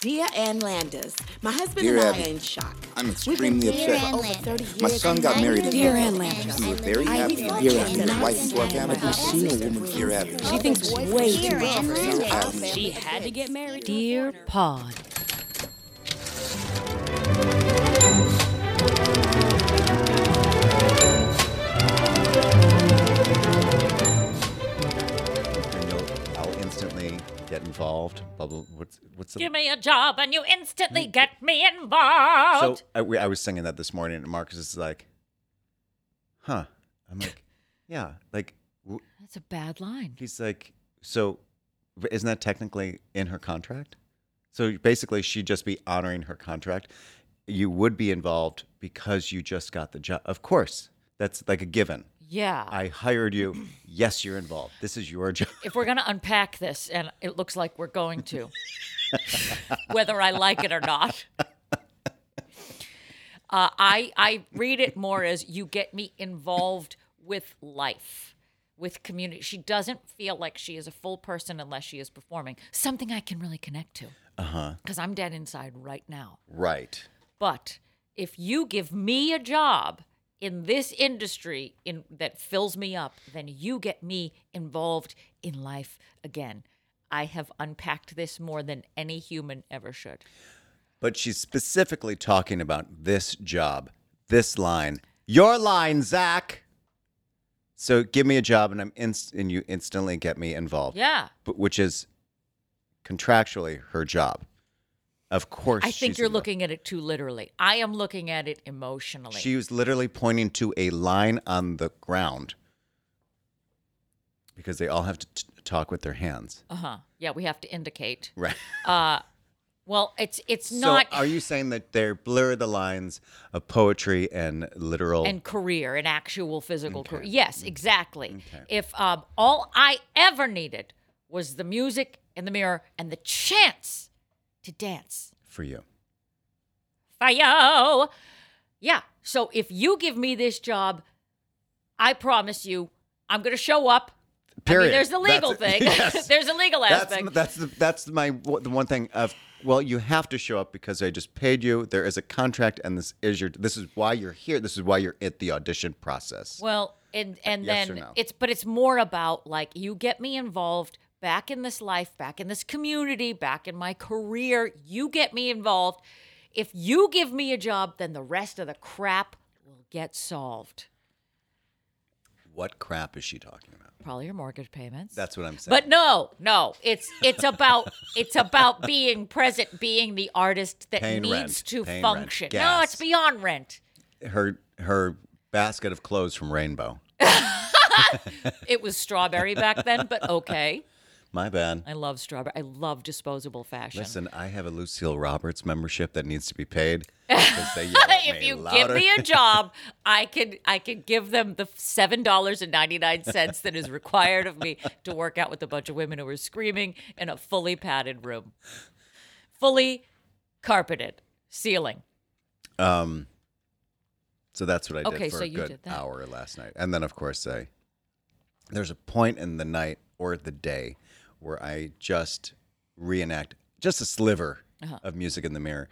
Dear Ann Landers, my husband Dear and I are in shock. I'm extremely upset. over 30 years. My son got married in Dear Dear Ann Ann Landers. We were very I happy thought and you Dear had Abby. His wife is working been out. married. seen a woman Dear Abby. She thinks way too much of herself. Abby. She had to get married. Dear Pod. Involved. Bubble, what's what's the? Give me a job and you instantly mm. get me involved. So I, we- I was singing that this morning, and Marcus is like, "Huh?" I'm like, "Yeah." Like w- That's a bad line. he's like, "So, isn't that technically in her contract?" So basically, she'd just be honoring her contract. You would be involved because you just got the job. Of course, that's like a given. Yeah. I hired you. Yes, you're involved. This is your job. if we're going to unpack this, and it looks like we're going to, whether I like it or not, uh, I I read it more as you get me involved with life, with community. She doesn't feel like she is a full person unless she is performing something I can really connect to. Uh huh. Because I'm dead inside right now. Right. But if you give me a job in this industry in that fills me up, then you get me involved in life again. I have unpacked this more than any human ever should. But she's specifically talking about this job, this line. Your line, Zach. So give me a job, and I'm inst- and you instantly get me involved. Yeah. But which is contractually her job. Of course, I think you're looking at it too literally. I am looking at it emotionally. She was literally pointing to a line on the ground because they all have to t- talk with their hands. uh huh. Yeah, we have to indicate. Right. Uh, well, it's it's so not are you saying that they blur the lines of poetry and literal? and career, and actual physical Okay. career. Yes, exactly. Okay. If um, all I ever needed was the music in the mirror and the chance to dance for you. for you. Yeah. So if you give me this job, I promise you, I'm going to show up. I Period. mean, there's the legal That's- thing. yes. there's a legal aspect. That's that's the, that's my the one thing of well you have to show up because I just paid you. There is a contract and this is your this is why you're here. This is why you're at the audition process. Well, and and Yes then no? it's but it's more about like you get me involved back in this life, back in this community, back in my career. You get me involved. If you give me a job, then the rest of the crap will get solved. what crap is she talking about? Probably your mortgage payments. That's what I'm saying. But no, no, it's it's about it's about being present, being the artist that Paying needs rent, to paying rent, function. no, gas. it's beyond rent. her her basket of clothes from Rainbow. It was strawberry back then, but okay. My bad. I love strawberry. I love disposable fashion. Listen, I have a Lucille Roberts membership that needs to be paid because they yell at if you louder. give me a job, I could I could give them the seven dollars and ninety nine cents that is required of me to work out with a bunch of women who are screaming in a fully padded room, fully carpeted ceiling. Um, so that's what I did Okay, for so a good hour last night, and then of course I there's a point in the night or the day where I just reenact just a sliver Uh-huh. of music in the mirror,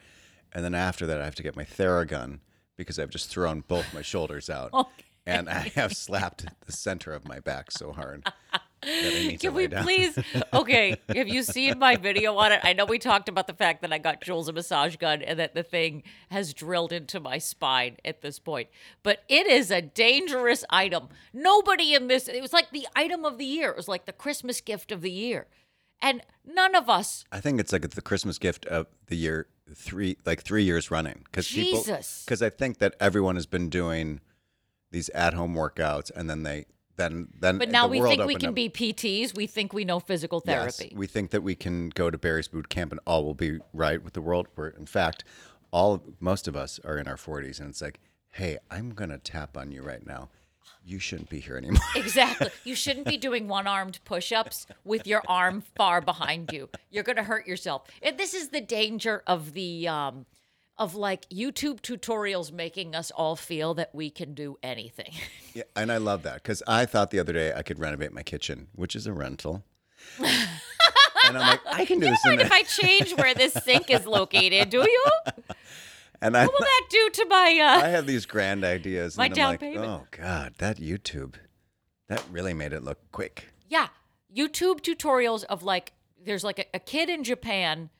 and then after that I have to get my Theragun because I've just thrown both my shoulders out. Okay. And I have slapped the center of my back so hard that I need to Can we please? Okay, have you seen my video on it? I know we talked about the fact that I got Jules a massage gun and that the thing has drilled into my spine at this point. But it is a dangerous item. Nobody in this, it was like the item of the year. It was like the Christmas gift of the year. And none of us, I think it's like the Christmas gift of the year three, like three years running. Because people, Jesus. because I think that everyone has been doing these at-home workouts, and then they then then. but now we think we can up. be PTs. We think we know physical Yes, therapy. we think that we can go to Barry's boot camp and all will be right with the world. Where in fact, all most of us are in our forties, and it's like, hey, I'm gonna tap on you right now. You shouldn't be here anymore. Exactly. You shouldn't be doing one armed push ups with your arm far behind you. You're going to hurt yourself. And this is the danger of the, um, of like YouTube tutorials making us all feel that we can do anything. Yeah, and I love that because I thought the other day I could renovate my kitchen, which is a rental. and I'm like, I can do this. Mind in if I change where this sink is located? Do you? and I, What will that do to my? Uh... I have these grand ideas. My and I'm down like, payment. oh God, that YouTube, that really made it look quick. Yeah, YouTube tutorials of like there's like a, a kid in Japan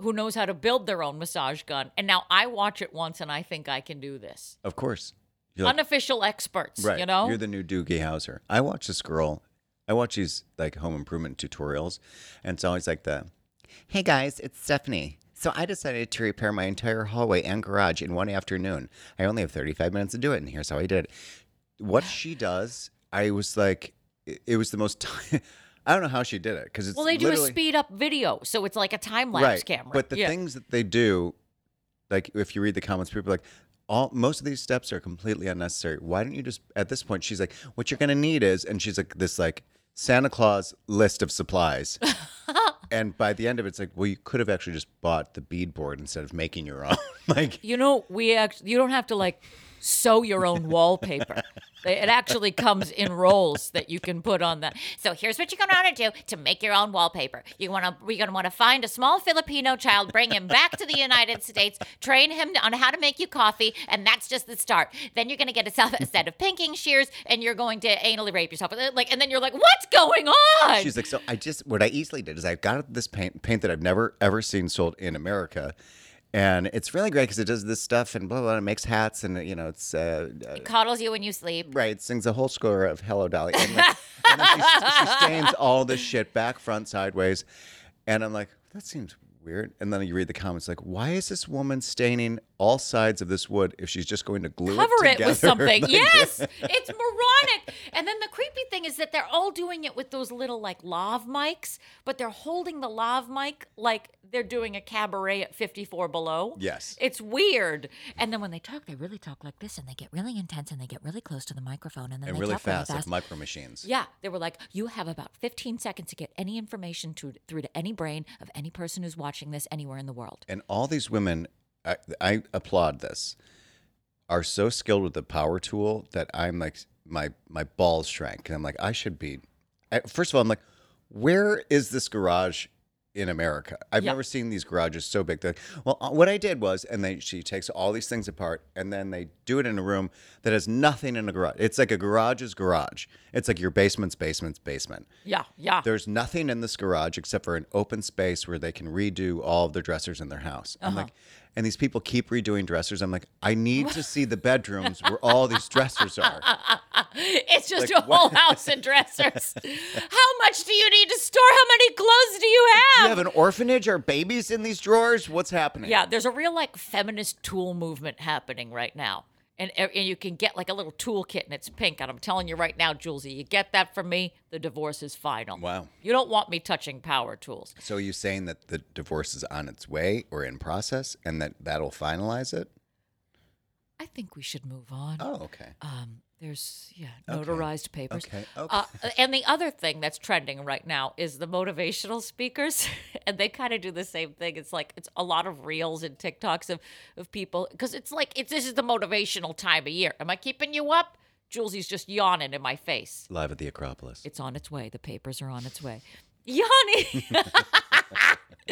who knows how to build their own massage gun, and now I watch it once and I think I can do this. Of course. Like, Unofficial experts, right. you know. You're the new Doogie Howser. I watch this girl. I watch these like home improvement tutorials, and it's always like the, "Hey guys, it's Stephanie." So I decided to repair my entire hallway and garage in one afternoon. I only have 35 minutes to do it, and here's how I did it. What she does, I was like, it, it was the most. I don't know how she did it because it's well, they do a literally- speed up video, so it's like a time lapse right. camera. But the yeah. things that they do, like if you read the comments, people are like, all most of these steps are completely unnecessary. Why don't you just at this point? She's like, what you're gonna need is, and she's like this like Santa Claus list of supplies. and by the end of it, it's like, well, you could have actually just bought the beadboard instead of making your own. like, You know, we actually you don't have to like sew your own wallpaper. It actually comes in rolls that you can put on that. So here's what you're gonna want to do to make your own wallpaper. You wanna you're gonna want to find a small Filipino child, bring him back to the United States, train him on how to make you coffee, and that's just the start. Then you're gonna get yourself a set of pinking shears, and you're going to anally rape yourself. Uh, like, and then you're like, what's going on? she's like, so I just what I easily did is I got this paint paint that I've never ever seen sold in America. And it's really great because it does this stuff and blah blah. blah. It makes hats and you know it's uh, uh, coddles you when you sleep. Right, sings a whole score of "Hello, Dolly," and, like, and then she, she stains all this shit back, front, sideways, and I'm like, that seems weird. And then you read the comments, like, why is this woman staining all sides of this wood if she's just going to glue cover it it, with something. Like, yes, it's moronic. And then the creepy thing is that they're all doing it with those little like lav mics, but they're holding the lav mic like they're doing a cabaret at 54 below. Yes. It's weird. And then when they talk, they really talk like this and they get really intense and they get really close to the microphone and then and they really talk fast, really like fast. micro machines. Yeah, they were like, you have about 15 seconds to get any information to, through to any brain of any person who's watching this anywhere in the world. And all these women, I, I applaud this, are so skilled with the power tool that I'm like, my my balls shrank, and I'm like, I should be. First of all, I'm like, where is this garage in America? I've Yeah. never seen these garages so big. They're like, well, uh, what I did was, and then she takes all these things apart, and then they do it in a room that has nothing in a garage. It's like a garage's garage. It's like your basement's basement's basement. Yeah, yeah. There's nothing in this garage except for an open space where they can redo all of their dressers in their house. I'm Uh-huh. like, and these people keep redoing dressers. I'm like, I need to see the bedrooms where all these dressers are. It's just Like, a what- whole house of dressers. How much do you need to store? How many clothes do you have? Do you have an orphanage? Are babies in these drawers? What's happening? yeah, there's a real like feminist tool movement happening right now. And, and you can get like a little toolkit and it's pink. And I'm telling you right now, Julesy, you get that from me, the divorce is final. Wow. You don't want me touching power tools. So are you saying that the divorce is on its way or in process, and that that'll finalize it? I think we should move on. Oh, okay. Um, there's yeah, Okay. notarized papers. Okay, Uh, and the other thing that's trending right now is the motivational speakers, and they kind of do the same thing. It's like it's a lot of reels and TikToks of of people because it's like it's this is the motivational time of year. Am I keeping you up? Julesie's just yawning in my face. Live at the Acropolis. It's on its way. The papers are on its way. Yawning.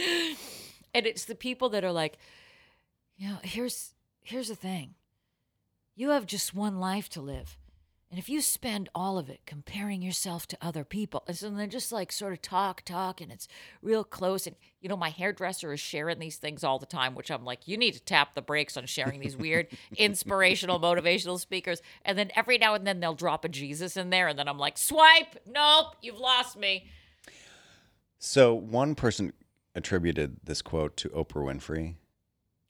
and it's the people that are like, you know, here's here's the thing. You have just one life to live. And if you spend all of it comparing yourself to other people, and so they just like sort of talk, talk, and it's real close. And you know, my hairdresser is sharing these things all the time, which I'm like, you need to tap the brakes on sharing these weird inspirational, motivational speakers. And then every now and then they'll drop a Jesus in there, and then I'm like, swipe, nope, you've lost me. So one person attributed this quote to Oprah Winfrey.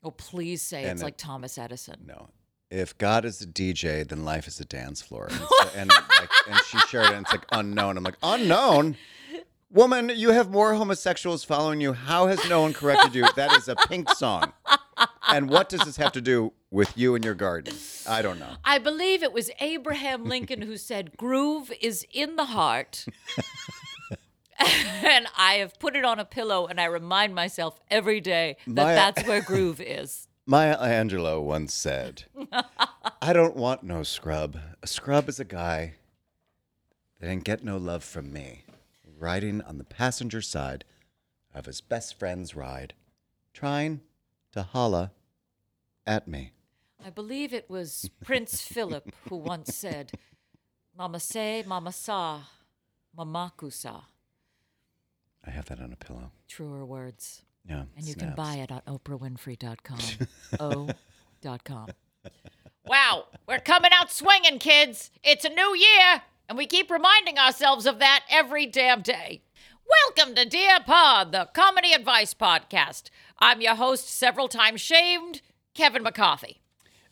Oh, please say And it's it- like Thomas Edison. No. If God is a DJ, then life is a dance floor. And, so- and, like, and she shared it, and it's like unknown. I'm like, unknown? Woman, you have more homosexuals following you. How has no one corrected you? That is a pink song. And what does this have to do with you and your garden? I don't know. I believe it was Abraham Lincoln who said, Groove is in the heart. and I have put it on a pillow and I remind myself every day that Maya- uh, that's where groove is. Maya Angelou once said, I don't want no scrub. A scrub is a guy that ain't get no love from me. Riding on the passenger side of his best friend's ride, trying to holla at me. I believe it was Prince Philip who once said, Mama say, Mama sa, Mamakusa. I have that on a pillow. Truer words. Yeah. And you can buy it on oprahwinfrey.com. O dot com. Wow, we're coming out swinging, kids. It's a new year, and we keep reminding ourselves of that every damn day. Welcome to Dear Pod, the comedy advice podcast. I'm your host, several times shamed, Kevin McCarthy.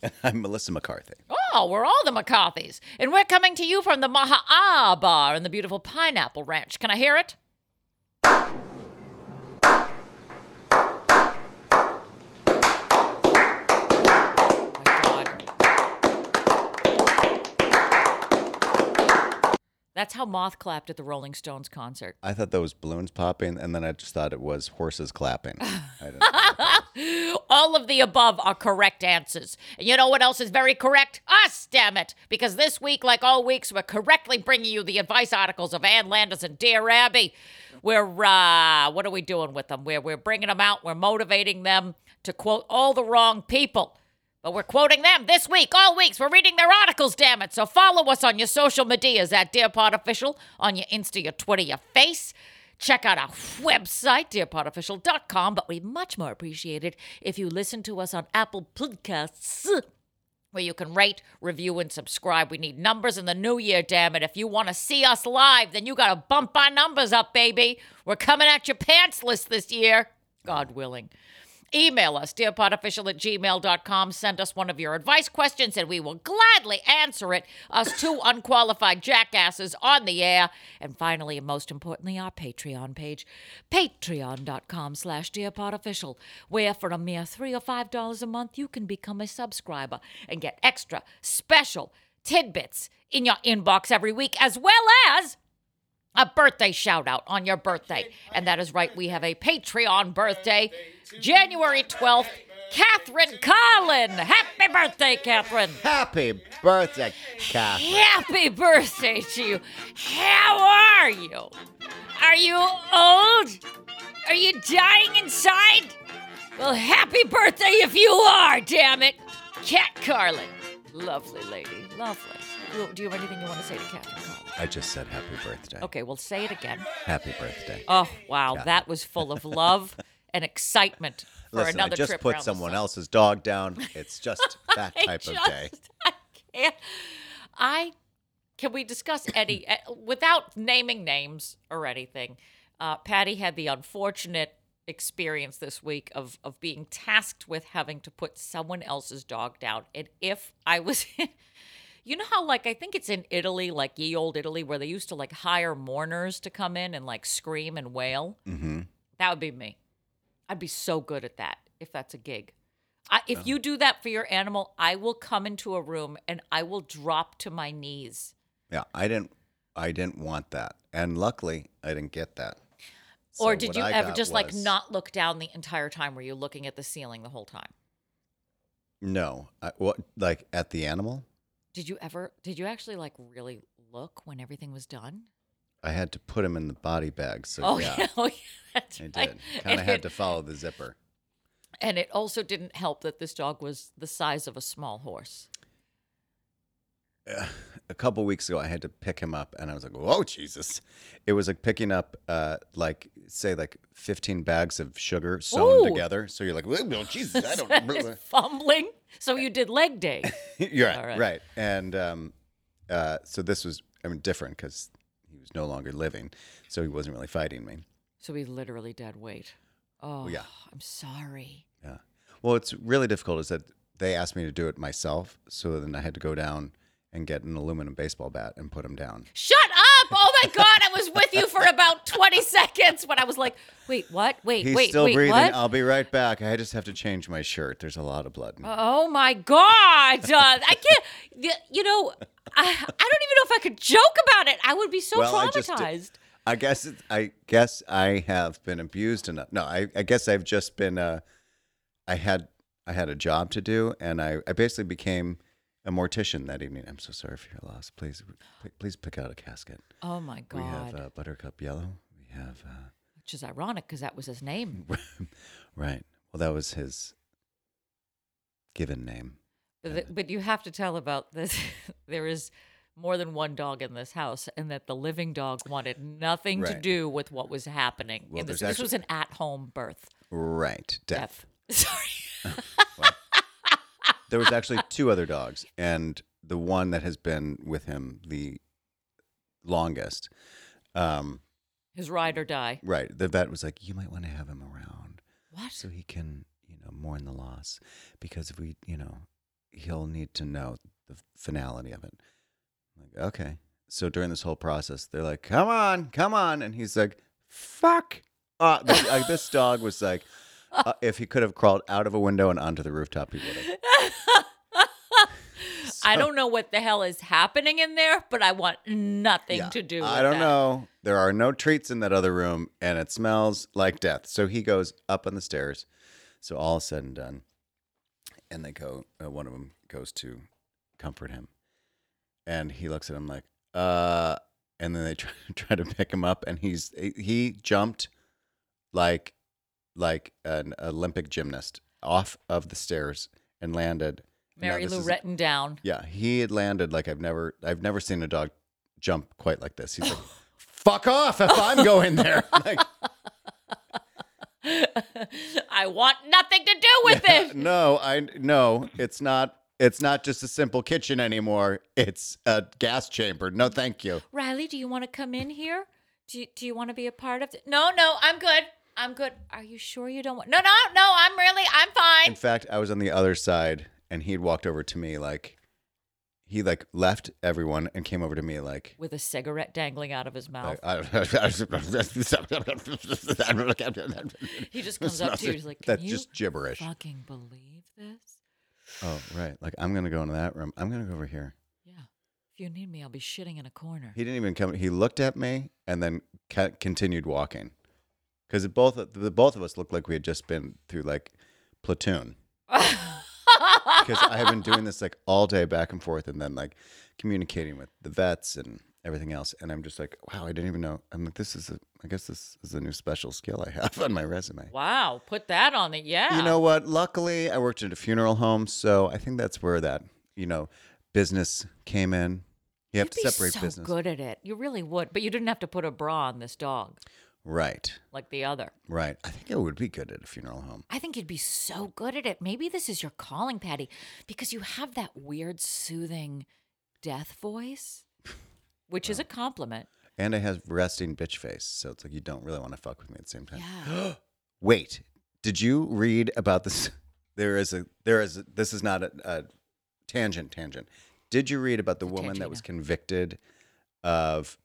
I'm Melissa McCarthy. Oh, we're all the McCarthys. And we're coming to you from the Maha'a Bar in the beautiful Pineapple Ranch. Can I hear it? That's how Moth clapped at the Rolling Stones concert. I thought that was balloons popping, and then I just thought it was horses clapping. All of the above are correct answers. And you know what else is very correct? Us, damn it. Because this week, like all weeks, we're correctly bringing you the advice articles of Ann Landers and Dear Abby. We're, uh, what are we doing with them? We're, we're bringing them out. We're motivating them to quote all the wrong people. But we're quoting them this week, all weeks. We're reading their articles, damn it. So follow us on your social medias at DearPod Official, on your Insta, your Twitter, your Face. Check out our website, dearpodofficial.com. But we much more appreciate it if you listen to us on Apple Podcasts, where you can rate, review, and subscribe. We need numbers in the new year, damn it. If you want to see us live, then you got to bump our numbers up, baby. We're coming at your pantsless this year, God willing. Email us, dearpodofficial at gmail.com. Send us one of your advice questions, and we will gladly answer it. Us two unqualified jackasses on the air. And finally, and most importantly, our Patreon page, patreon.com slash dearpodofficial, where for a mere three or five dollars a month, you can become a subscriber and get extra special tidbits in your inbox every week, as well as a birthday shout out on your birthday. And that is right, we have a Patreon birthday, January 12th. Catherine Carlin. Happy birthday, Catherine. Happy birthday, Catherine. Happy birthday to you. How are you? Are you old? Are you dying inside? Well, happy birthday if you are, damn it. Cat Carlin. Lovely lady. Lovely. Do- you have anything you want to say to Catherine Carlin? I just said happy birthday. Okay, well, say it again. Happy birthday. Oh, wow. Yeah. That was full of love and excitement for Listen, another I just trip put around someone else's dog down. It's just that type of day. I can't. I can we discuss Eddie eh, without naming names or anything? Uh, Patty had the unfortunate experience this week of of being tasked with having to put someone else's dog down, and if I was. You know how, like, I think it's in Italy, like ye old Italy, where they used to like hire mourners to come in and like scream and wail. Mm-hmm. That would be me. I'd be so good at that if that's a gig. I, if Oh. you do that for your animal, I will come into a room and I will drop to my knees. Yeah, I didn't. I didn't want that, and luckily, I didn't get that. or did you I ever just like not look down the entire time? Were you looking at the ceiling the whole time? No, I, what like at the animal? Did you ever? Did you actually like really look when everything was done? I had to put him in the body bag, so oh yeah, yeah, oh, yeah that's I right. did. Kind of had it- to follow the zipper. And it also didn't help that this dog was the size of a small horse. Uh, a couple weeks ago, I had to pick him up, and I was like, "Whoa, Jesus!" It was like picking up, uh, like say, like fifteen bags of sugar sewn Ooh. together. So you're like, "Whoa, Jesus!" I don't remember. Fumbling. So you did leg day. you're right, All right. right. And um, uh, so this was, I mean, different because he was no longer living, so he wasn't really fighting me. So he's literally dead weight. Oh, yeah. I'm sorry. Yeah. Well, it's really difficult is that they asked me to do it myself, so then I had to go down and get an aluminum baseball bat and put him down. Shut up! Oh my god, I was with you for about 20 seconds when I was like, wait, what? Wait, He's wait, still wait, breathing. what? I'll be right back. I just have to change my shirt. There's a lot of blood. in. Oh my god! Uh, I can't. You know, I, I don't even know if I could joke about it. I would be so Well, I just- traumatized. I guess I guess I have been abused enough. No, I, I guess I've just been. Uh, I had I had a job to do, and I, I basically became a mortician that evening. I'm so sorry for your loss. Please, please pick out a casket. oh my god! We have uh, buttercup yellow. We have uh, which is ironic because that was his name. Right. Well, that was his given name. But, but you have to tell about this. there is more than one dog in this house, and that the living dog wanted nothing to do with what was happening. Well, this. there's this was an at-home birth. Right. Death. Death. Sorry. There was actually two other dogs, and the one that has been with him the longest. Um, His ride or die. right. The vet was like, "You might want to have him around What? so he can, you know, mourn the loss, because if we, you know, he'll need to know the finality of it." I'm like, okay. So during this whole process, they're like, "Come on, come on," and he's like, "Fuck." Uh, like, this dog was like, uh, if he could have crawled out of a window and onto the rooftop, he would have. I don't know what the hell is happening in there, but I want nothing Yeah, to do with I don't that. know. There are no treats in that other room, and it smells like death. So he goes up on the stairs. So all said and done, and they go. Uh, one of them goes to comfort him, and he looks at him like, "Uh," and then they try, try to pick him up, and he's he jumped like like an Olympic gymnast off of the stairs and landed. Mary Lou Retton down. yeah, he had landed like I've never I've never seen a dog jump quite like this. He's like, "Fuck off if I'm going there." Like, I want nothing to do with it. no, I no, it's not it's not just a simple kitchen anymore. It's a gas chamber. No, thank you. Riley, do you want to come in here? Do you, do you want to be a part of it? No, no, I'm good. I'm good. Are you sure you don't want? No, no, no. I'm really. I'm fine. In fact, I was on the other side and he'd walked over to me like he like left everyone and came over to me like With a cigarette dangling out of his mouth, like, I, he just comes up to you. He's like, "Can that's you just gibberish. fucking believe this?" Oh, right. Like I'm gonna go into that room. I'm gonna go over here. Yeah. If you need me, I'll be shitting in a corner. He didn't even come. He looked at me and then ca- continued walking, because both the both of us looked like we had just been through like platoon. Because I have been doing this like all day back and forth, and then like communicating with the vets and everything else. And I'm just like, wow, I didn't even know. I'm like, this is a. I guess this is a new special skill I have on my resume. wow, put that on it. Yeah. You know what? Luckily, I worked at a funeral home, so I think that's where that you know business came in. You have You'd to be separate so business, good at it. You really would, but you didn't have to put a bra on this dog right? like the other. Right. I think I would be good at a funeral home. I think you'd be so good at it. Maybe this is your calling, Patty, because you have that weird, soothing death voice, which is a compliment. And I have resting bitch face, so it's like you don't really want to fuck with me at the same time. Yeah. Wait, did you read about this? There is a there is a, this is not a, a tangent tangent. Did you read about the woman that was convicted of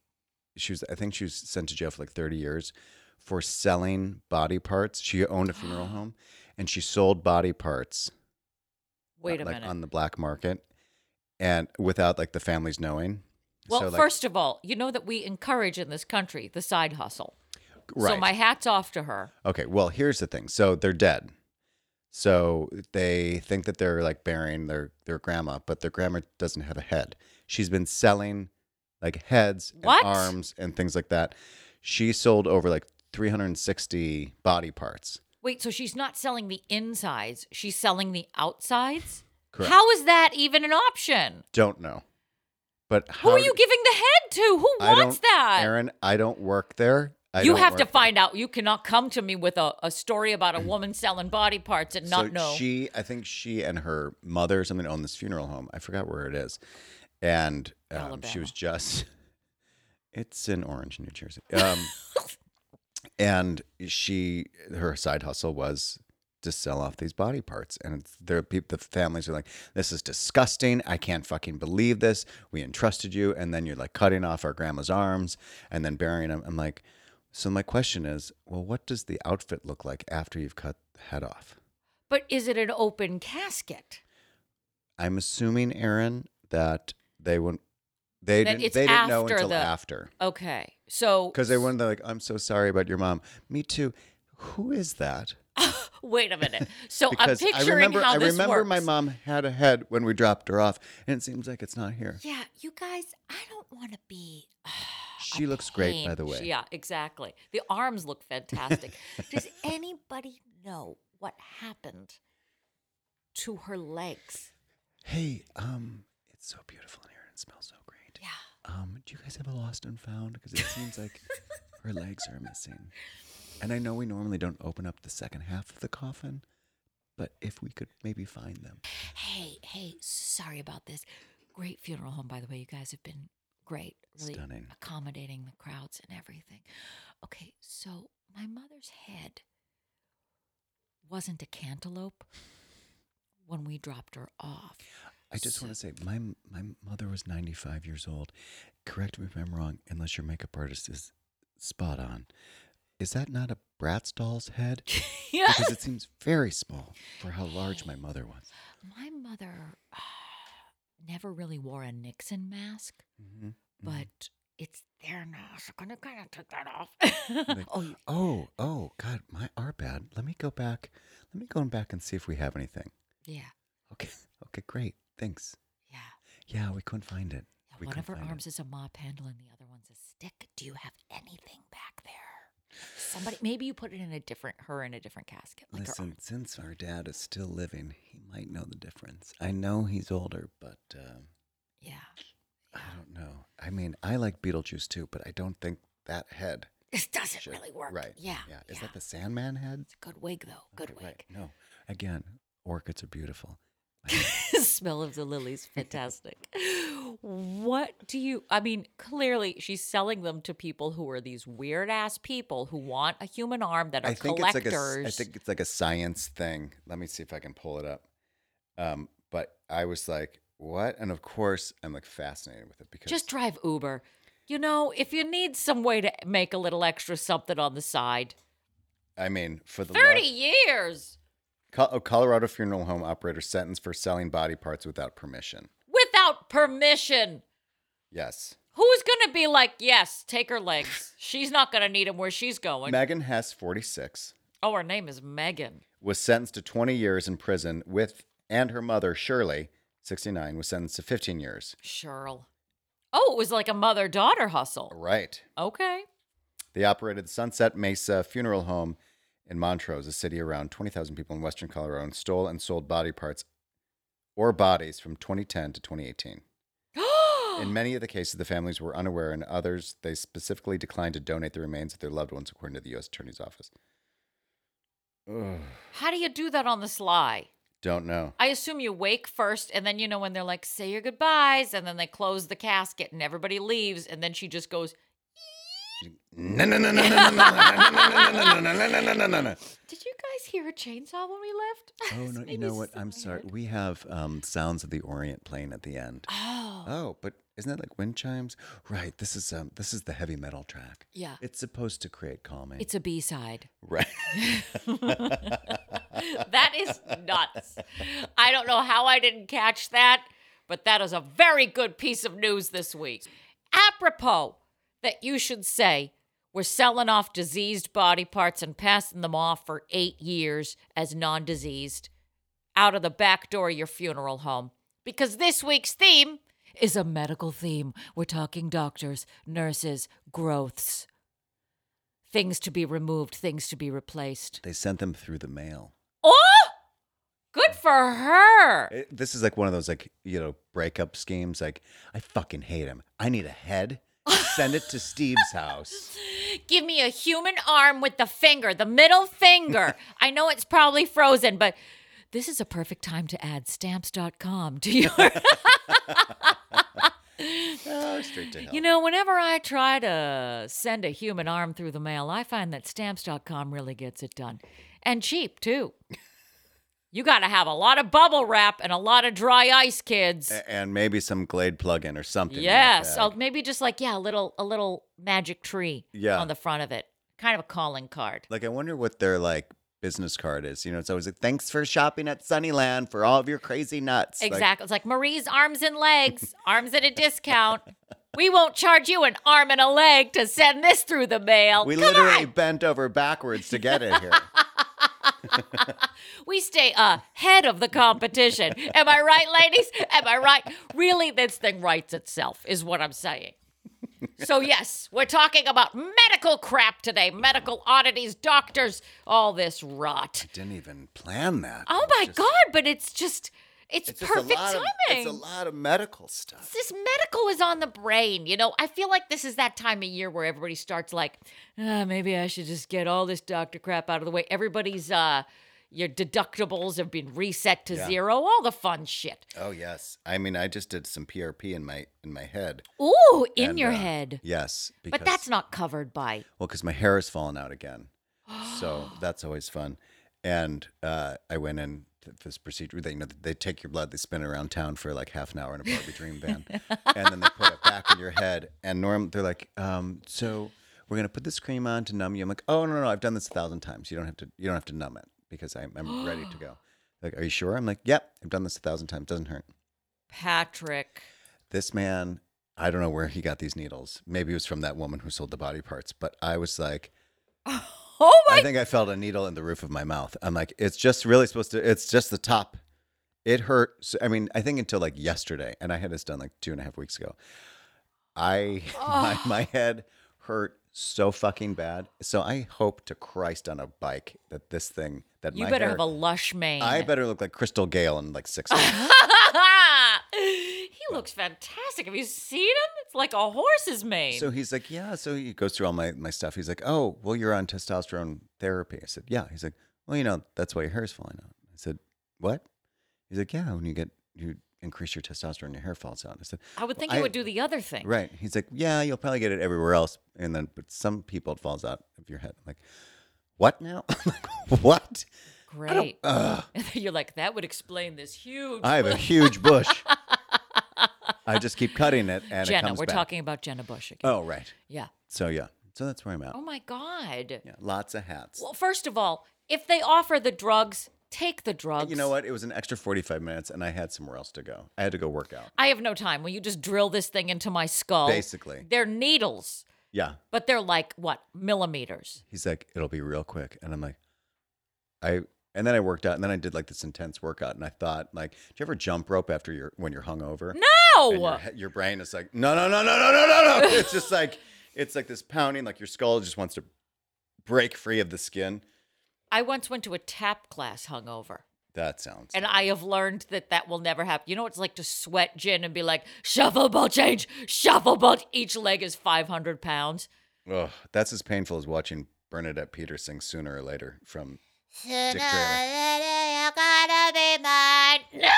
she was I think she was sent to jail for like 30 years for selling body parts. She owned a funeral home and she sold body parts uh, Wait a like minute. on the black market and without like the families knowing. well, So, like- first of all, you know that we encourage in this country the side hustle. Right. So my hat's off to her. Okay, well, here's the thing. So they're dead. So they think that they're like burying their their grandma, but their grandma doesn't have a head. She's been selling like heads What? and arms and things like that. She sold over like 360 body parts. Wait, so she's not selling the insides, she's selling the outsides? Correct. How is that even an option? Don't know. But Who how are you giving the head to? Who I wants don't- that? Aaron, I don't work there. I you don't have to work there. find out. You cannot come to me with a, a story about a woman selling body parts and not so know. She, I think she and her mother or something own this funeral home. I forgot where it is, and um, she was just. It's in Orange, New Jersey. Um, and she, her side hustle was to sell off these body parts, and there, people, the families are like, "This is disgusting. I can't fucking believe this. We entrusted you, and then you're like cutting off our grandma's arms and then burying them." I'm like, so my question is, well, what does the outfit look like after you've cut the head off? but is it an open casket? I'm assuming, Aaron, that they wouldn't. They That didn't. it's They didn't know after until the- after Okay. So because they went. They're like, "I'm so sorry about your mom." Me too. Who is that? Wait a minute. So I'm Because picturing I remember, how I this remember my mom had a head when we dropped her off, and it seems like it's not here. Yeah, you guys, I don't want to be. She looks great, by pain. the way. Yeah, exactly. The arms look fantastic. Does anybody know what happened to her legs? Hey, um, it's so beautiful in here and it smells so great. Yeah. Um, do you guys have a lost and found? Because it seems like her legs are missing. And I know we normally don't open up the second half of the coffin, but if we could maybe find them. Hey, hey, sorry about this. Great funeral home, by the way. You guys have been great. Really Stunning. accommodating the crowds and everything. Okay, so my mother's head wasn't a cantaloupe when we dropped her off. I just want to say, my my mother was 95 years old. Correct me if I'm wrong, unless your makeup artist is spot on. Is that not a Bratz doll's head? yeah. Because it seems very small for how large my mother was. My mother never really wore a Nixon mask, Mm-hmm. but it's there now. So I'm gonna kind of take that off. Like, oh, Oh, oh, God, my our bad. Let me go back. Let me go back and see if we have anything. yeah, Okay, okay, great. Thanks. yeah. Yeah, we couldn't find it. Yeah, we one of her arms is a mop handle and the other one's a stick. Do you have anything back there? Somebody, maybe you put it in a different, her in a different casket. Like Listen, since our dad is still living, he might know the difference. I know he's older, but um, Yeah. I don't know. I mean, I like Beetlejuice too, but I don't think that head. This doesn't should- really work. Right. Yeah. Yeah. Is that the Sandman head? good wig though? Good Okay, wig. Right. No. Again, orchids are beautiful. The smell of the lilies, fantastic. what do you? I mean, clearly she's selling them to people who are these weird ass people who want a human arm that are I think collectors. it's like a, I think it's like a science thing. Let me see if I can pull it up. Um, but I was like, what? And of course, I'm like fascinated with it because Just drive Uber. You know, if you need some way to make a little extra something on the side, I mean, for the thirty love- years Col- a Colorado funeral home operator sentenced for selling body parts without permission. without permission. Yes. Who's gonna be like, yes, take her legs? She's not gonna need them where she's going. Megan Hess, 46, oh, her name is Megan. was sentenced to 20 years in prison with, and her mother, Shirley, 69, was sentenced to 15 years. Cheryl. Oh, it was like a mother daughter hustle. Right. Okay. They operated the Sunset Mesa Funeral Home in Montrose, a city around 20,000 people in western Colorado, and stole and sold body parts or bodies from 2010 to 2018. In many of the cases, the families were unaware, and others, they specifically declined to donate the remains of their loved ones, according to the U.S. Attorney's Office. Ugh, How do you do that on the sly? don't know. I assume you wake first, and then you know when they're like, say your goodbyes, and then they close the casket and everybody leaves, and then she just goes, Did you guys hear a chainsaw when we left? Oh no! You know what? I'm sorry. We have um, sounds of the Orient playing at the end. Oh, Oh, but isn't that like wind chimes? Right. This is um. This is the heavy metal track. yeah. It's supposed to create calming. It's a B side. right. That is nuts. I don't know how I didn't catch that, but that is a very good piece of news this week. Apropos that you should say we're selling off diseased body parts and passing them off for eight years as non diseased out of the back door of your funeral home. Because this week's theme is a medical theme. We're talking doctors, nurses, growths, things to be removed, things to be replaced. They sent them through the mail. Oh, good for her. It- this is like one of those like you know breakup schemes. Like I fucking hate him. I need a head. Send it to Steve's house. Give me a human arm with the finger, the middle finger. I know it's probably frozen, but this is a perfect time to add stamps.com to your. Oh, straight to hell. you know, whenever I try to send a human arm through the mail, I find that stamps.com really gets it done. And cheap, too. You got to have a lot of bubble wrap and a lot of dry ice, kids. A- and maybe some Glade plug-in or something. in that Yes, bag. oh, maybe just like yeah, a little a little magic tree Yeah. on the front of it, kind of a calling card. Like I wonder what their like business card is. You know, it's always like, "Thanks for shopping at Sunnyland for all of your crazy nuts." Like, Exactly. it's like Marie's arms and legs, arms at a discount. We won't charge you an arm and a leg to send this through the mail. we Come literally on. bent over backwards to get it here. we stay ahead of the competition. Am I right, ladies? Am I right? Really, this thing writes itself, is what I'm saying. So, yes, we're talking about medical crap today medical oddities, doctors, all this rot. I Didn't even plan that. Oh my just- God, but it's just, it's, It's perfect lot of- timing. it's a lot of medical stuff. this medical is on the brain. You know, I feel like this is that time of year where everybody starts like, ah, maybe I should just get all this doctor crap out of the way. Everybody's uh your deductibles have been reset to Yeah. zero, all the fun shit. Oh yes. I mean, I just did some PRP in my in my head. Ooh, in And, your uh, head. Yes, because But that's not covered by well, because my hair has fallen out again, so that's always fun. And uh, I went in this procedure. They you know they take your blood, they spin it around town for like half an hour in a Barbie dream van, and then they put it back in your head. And Norm, they're like, um, so we're gonna put this cream on to numb you. I'm like, oh no no, no I've done this a thousand times. You don't have to you don't have to numb it because I'm, I'm ready to go. Like, are you sure? I'm like, yep, I've done this a thousand times. Doesn't hurt. Patrick. this man i don't know where he got these needles maybe it was from that woman who sold the body parts but i was like Oh my i think i felt a needle in the roof of my mouth. I'm like it's just really supposed to it's just the top. It hurt so, i mean i think until like yesterday and i had this done like two and a half weeks ago. I my, ah. my head hurt so fucking bad. So i hope to christ on a bike that this thing that you better hair, have a lush mane. i better look like Crystal Gayle in like six looks fantastic. Have you seen him? It's like a horse's mane. So he's like, yeah. So he goes through all my, my stuff. He's like, oh, well, you're on testosterone therapy. I said, yeah. He's like, well, you know, that's why your hair's falling out. I said, what? He's like, yeah, when you get, you increase your testosterone, your hair falls out. I said, I would think I- you would do the other thing. right. He's like, yeah, you'll probably get it everywhere else. And then, but some people it falls out of your head. I'm like, what now? What? Great. Then you're like, that would explain this huge. I have a huge bush. I just keep cutting it and it Jenna. comes We're back. talking about Jenna Bush again. Oh, right. Yeah. So yeah. So that's where I'm at. Oh my God. Yeah. Lots of hats. Well, first of all, if they offer the drugs, take the drugs. You know what? It was an extra 45 minutes and I had somewhere else to go. I had to go work out. I have no time. Will you just drill this thing into my skull? Basically. They're needles, Yeah. but they're like, what, millimeters? He's like, it'll be real quick. And I'm like, I, and then I worked out and then I did like this intense workout. And I thought, like, do you ever jump rope after you're, when you're hungover? And No! your, your brain is like, no, no, no, no, no, no, no, no. It's just like, it's like this pounding, like your skull just wants to break free of the skin. I once went to a tap class hungover. That sounds. And I have learned that that will never happen. You know, what it's like to sweat gin and be like, shuffle ball change, shuffle ball. Each leg is 500 pounds. Ugh, that's as painful as watching Bernadette Peters sing sooner or later from No!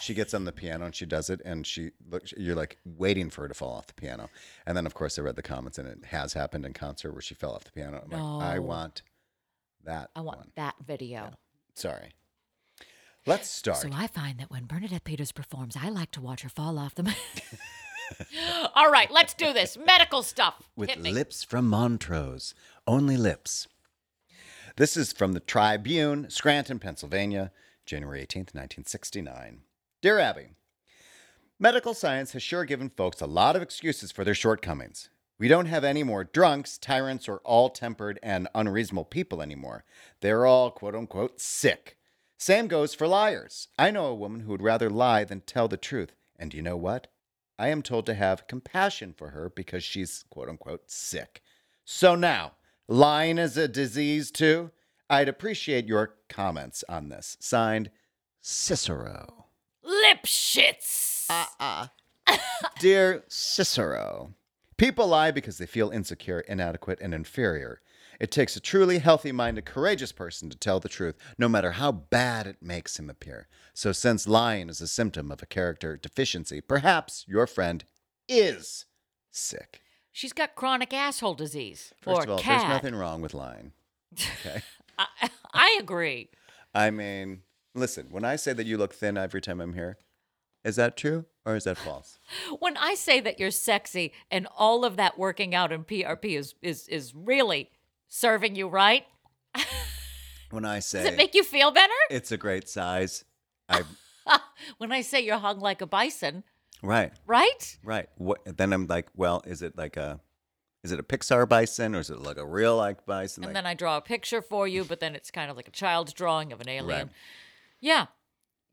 she gets on the piano and she does it and she looks. you're like waiting for her to fall off the piano and then of course i read the comments and it has happened in concert where she fell off the piano i'm like i want that I want one. that video. sorry let's start So I find that when Bernadette Peters performs, I like to watch her fall off the. All right, let's do this. Medical stuff. with Hit me. lips from montrose only lips this is from the tribune scranton pennsylvania january 18th 1969 dear abby Medical science has sure given folks a lot of excuses for their shortcomings. We don't have any more drunks, tyrants, or all tempered and unreasonable people anymore. They're all quote unquote sick. Same goes for liars. I know a woman who would rather lie than tell the truth. And you know what? I am told to have compassion for her because she's quote unquote sick. So now, lying is a disease too? I'd appreciate your comments on this. Signed, Cicero. Lip shits. Uh-uh. Dear Cicero, people lie because they feel insecure, inadequate, and inferior. It takes a truly healthy minded, courageous person to tell the truth, no matter how bad it makes him appear. So, since lying is a symptom of a character deficiency, perhaps your friend is sick. She's got chronic asshole disease. First of all, cat. there's nothing wrong with lying. Okay. I, I agree. I mean, listen, when I say that you look thin every time I'm here, is that true or is that false? When I say that you're sexy and all of that working out in PRP is is is really serving you right, When I say does it make you feel better? it's a great size, I when I say you're hung like a bison, right. right? Right. What, then I'm like, well, is it like a Is it a Pixar bison or is it like a real like bison? and Like- then I draw a picture for you, but then it's kind of like a child's drawing of an alien. Right. Yeah.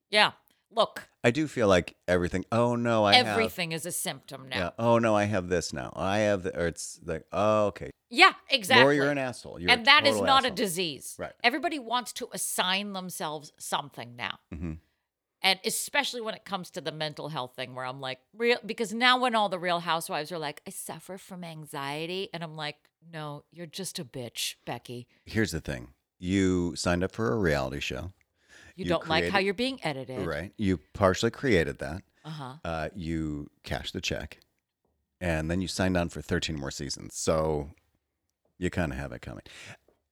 Yeah. Look, I do feel like everything. Oh no, I have. everything is a symptom now. Yeah. Oh no, I have this now. I have the. Or it's like, oh okay. Yeah, exactly. Or you're an asshole. You're and that is not a disease. Right. Everybody wants to assign themselves something now. Mhm. And especially when it comes to the mental health thing, where I'm like, real, because now when all the real housewives are like, I suffer from anxiety. And I'm like, no, you're just a bitch, Becky. Here's the thing. You signed up for a reality show, You, You don't like how you're being edited. right? You partially created that. Uh huh. Uh, you cashed the check, and then you signed on for 13 more seasons. So you kind of have it coming.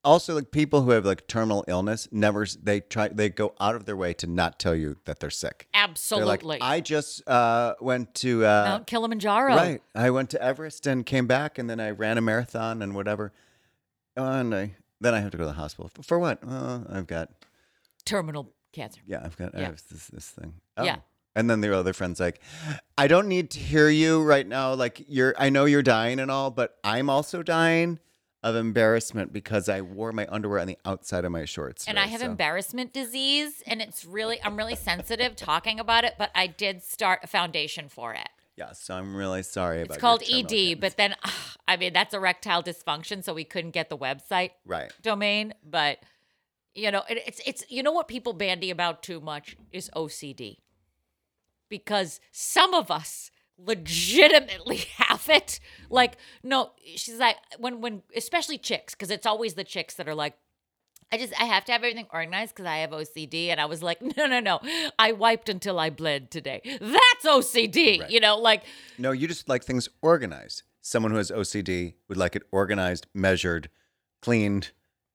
Also, like people who have like terminal illness, never they try they go out of their way to not tell you that they're sick. They're Absolutely. like, I just uh, went to uh, Mount Kilimanjaro. Right. I went to Everest and came back, and then I ran a marathon and whatever. And I then I have to go to the hospital for, what? Uh, I've got Terminal cancer. yeah, I've got I have this this thing. Yeah. Oh. And then their other friends like, I don't need to hear you right now. Like you're, I know you're dying and all, but I'm also dying of embarrassment because I wore my underwear on the outside of my shorts. And I have so- embarrassment disease, and it's really, I'm really sensitive talking about it, but I did start a foundation for it. Yeah, so I'm really sorry about. It. It's called ED, cancer. but then, I mean, that's erectile dysfunction, so we couldn't get the website right. domain. But, you know, it, it's, it's, you know what people bandy about too much is OCD. Because some of us legitimately have it. Like, no, she's like, when, when, especially chicks, because it's always the chicks that are like, I just I have to have everything organized because I have OCD, and I was like, no, no, no, I wiped until I bled today. That's OCD, Right. you know, like No, you just like things organized. Someone who has OCD would like it organized, measured, cleaned,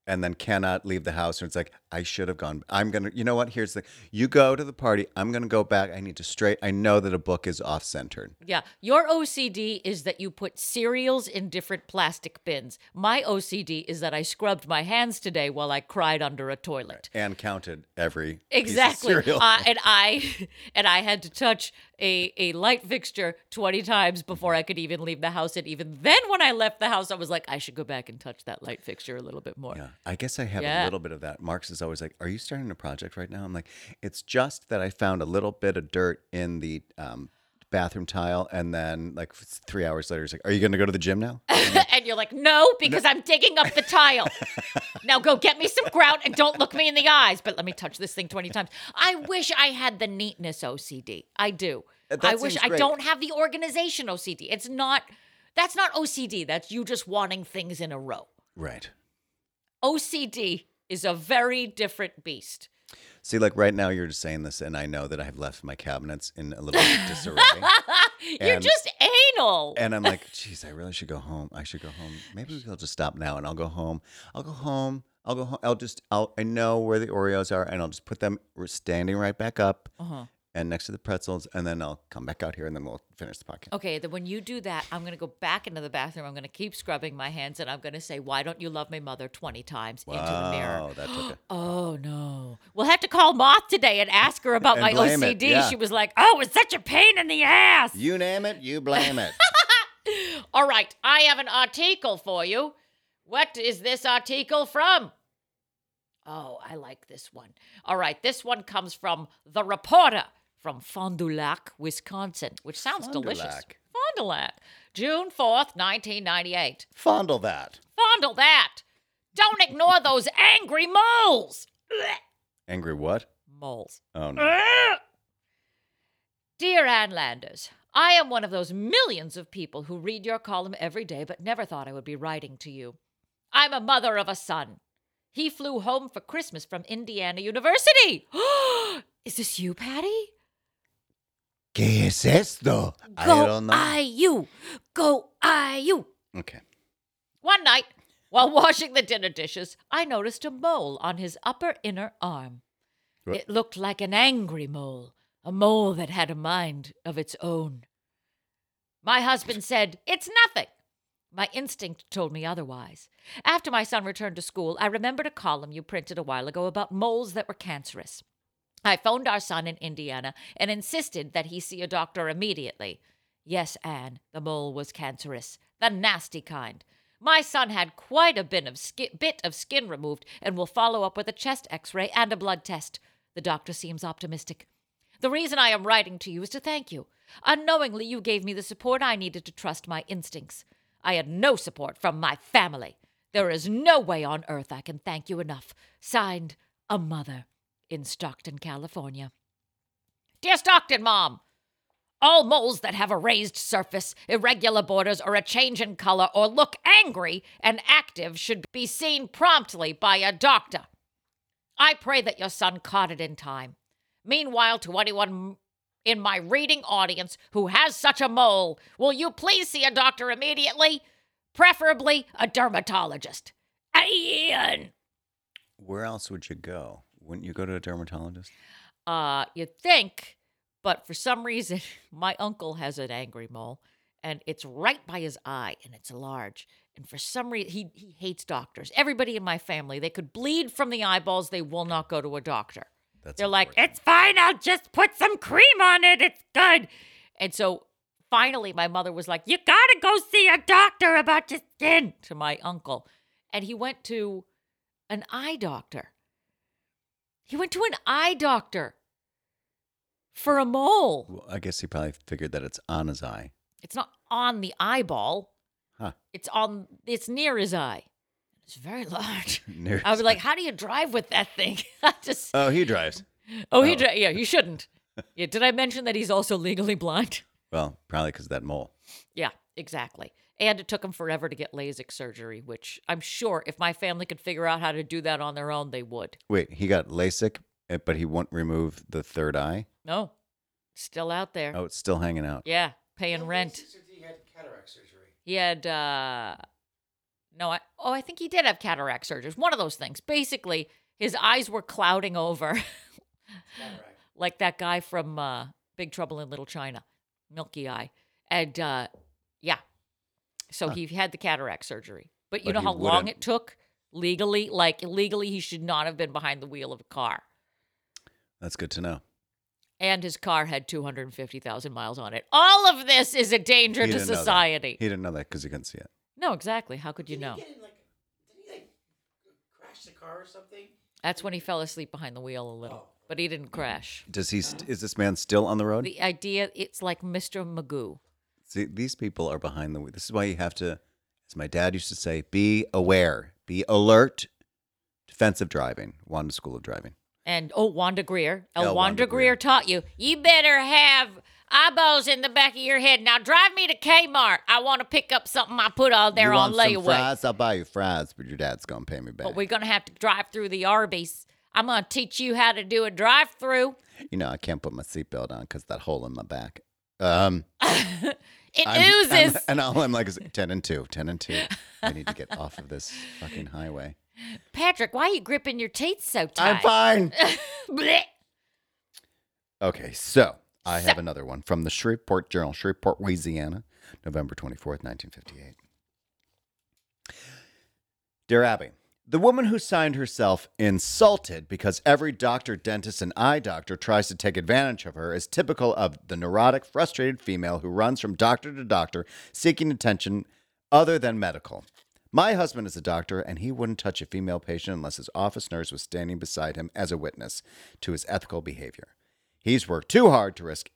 and then cannot leave the house. And it's like, I should have gone. I'm going to, you know what? Here's the you go to the party. I'm going to go back. I need to straight. I know that a book is off centered. Yeah, your OCD is that you put cereals in different plastic bins. My OCD is that I scrubbed my hands today while I cried under a toilet. And counted every Exactly. cereal. Uh, and I and I had to touch a, a light fixture 20 times before I could even leave the house. And even then when I left the house, I was like, I should go back and touch that light fixture a little bit more. Yeah, I guess I have Yeah. a little bit of that. Marx is always like, "Are you starting a project right now?" I'm like, "It's just that I found a little bit of dirt in the um, bathroom tile, and then like three hours later, he's like, "Are you going to go to the gym now?" and you're like, no, because I'm digging up the tile. now go get me some grout and don't look me in the eyes. But let me touch this thing 20 times. I wish I had the neatness OCD. I do. Uh, I wish I don't have the organization OCD. It's not, that's not OCD. That's you just wanting things in a row. right. OCD is a very different beast. See, like right now, you're just saying this, and I know that I've left my cabinets in a little disarray. You're And- just anal. And I'm like, geez, I really should go home. I should go home. Maybe we'll just stop now and I'll go home. I'll go home. I'll go home. I'll just, I'll, I know where the Oreos are and I'll just put them standing right back up Uh-huh. And next to the pretzels. And then I'll come back out here and then we'll finish the podcast. Okay, then when you do that, I'm going to go back into the bathroom. I'm going to keep scrubbing my hands and I'm going to say, Why don't you love me, mother, 20 times into the mirror. Wow, that took a. Oh, no. We'll have to call Moth today and ask her about my OCD. yeah. She was like, Oh, it's such a pain in the ass. You name it, you blame it. All right, I have an article for you. What is this article from? Oh, I like this one. All right, this one comes from The Reporter from Fond du Lac, Wisconsin, which sounds Fond delicious. Lac. Fond du Lac, June 4th, 1998. Fondle that. Fondle that. Don't ignore those angry moles. Angry what? Moles. Oh, no. Dear Ann Landers, I am one of those millions of people who read your column every day but never thought I would be writing to you. I'm a mother of a son. He flew home for Christmas from Indiana University. Is this you, Patty? ¿Qué es esto? I Go don't know. IU. Go IU. Okay. One night, while washing the dinner dishes, I noticed a mole on his upper inner arm. What? It looked like an angry mole, a mole that had a mind of its own. My husband said, It's nothing. My instinct told me otherwise. After my son returned to school, I remembered a column you printed a while ago about moles that were cancerous. I phoned our son in Indiana and insisted that he see a doctor immediately. Yes, Ann, the mole was cancerous, the nasty kind. My son had quite a bit of, skin, bit of skin removed and will follow up with a chest x ray and a blood test. The doctor seems optimistic. The reason I am writing to you is to thank you. Unknowingly, you gave me the support I needed to trust my instincts. I had no support from my family. There is no way on earth I can thank you enough. Signed, a mother in Stockton, California. Dear Stockton, Mom, all moles that have a raised surface, irregular borders, or a change in color, or look angry and active should be seen promptly by a doctor. I pray that your son caught it in time. Meanwhile, to anyone in my reading audience who has such a mole, will you please see a doctor immediately? Preferably a dermatologist. Ian! Where else would you go? Wouldn't you go to a dermatologist? Uh, you'd think, but for some reason, my uncle has an angry mole, and it's right by his eye, and it's large. And for some reason, he he hates doctors. Everybody in my family, they could bleed from the eyeballs. They will not go to a doctor. That's They're like, it's fine. I'll just put some cream on it. It's good. And so finally, my mother was like, you gotta go see a doctor about your skin to my uncle. And he went to an eye doctor. He went to an eye doctor for a mole. Well, I guess he probably figured that it's on his eye. It's not on the eyeball. Huh. It's on. It's near his eye. It's very large. Near I was like. "How do you drive with that thing?" I just. oh, he drives. oh, he. oh. Dri- yeah, you shouldn't. Yeah. Did I mention that he's also legally blind? Well, probably because of that mole. Yeah, exactly. And it took him forever to get LASIK surgery, which I'm sure if my family could figure out how to do that on their own, they would. Wait, he got LASIK, eh, but he won't remove the third eye. No, still out there. Oh, it's still hanging out. Yeah, paying rent. He had cataract surgery. He had uh no, I oh, I think he did have cataract surgery. One of those things. Basically, his eyes were clouding over like that guy from uh Big Trouble in Little China, Milky Eye. And uh yeah. So Huh. he had the cataract surgery. But you But know how long wouldn't- it took legally? Like legally he should not have been behind the wheel of a car. That's good to know. And his car had 250,000 miles on it. All of this is a danger He to didn't know that. society. He didn't know that because he couldn't see it. No, exactly. How could you Did know? He get in, like, did he like crash the car or something? That's when he fell asleep behind the wheel a little, oh. but he didn't crash. Does he? St- is this man still on the road? The idea, it's like Mr. Magoo. See, these people are behind the wheel. This is why you have to, as my dad used to say, be aware, be alert. Defensive driving, Wanda School of Driving. And oh, Wanda Greer. El, El Wanda, Wanda Greer. Greer. taught you, you better have eyeballs in the back of your head. Now drive me to Kmart. I want to pick up something I put out there you on want some layaway. fries? I'll buy you fries, but your dad's gonna pay me back. But we're going to have to drive through the Arby's. I'm going to teach you how to do a drive through. you know, I can't put my seatbelt on because that hole in my back. Um, It I'm- I'm- oozes. and all I'm like is ten and two, 10 and two. I need to get off of this fucking highway. Patrick, why are you gripping your teeth so tight? I'm fine. Okay, so I have another one from the Shreveport Journal, Shreveport, Louisiana, November 24th, 1958. Dear Abby, the woman who signed herself insulted because every doctor, dentist, and eye doctor tries to take advantage of her is typical of the neurotic, frustrated female who runs from doctor to doctor seeking attention other than medical. My husband is a doctor, and he wouldn't touch a female patient unless his office nurse was standing beside him as a witness to his ethical behavior. He's worked too hard to risk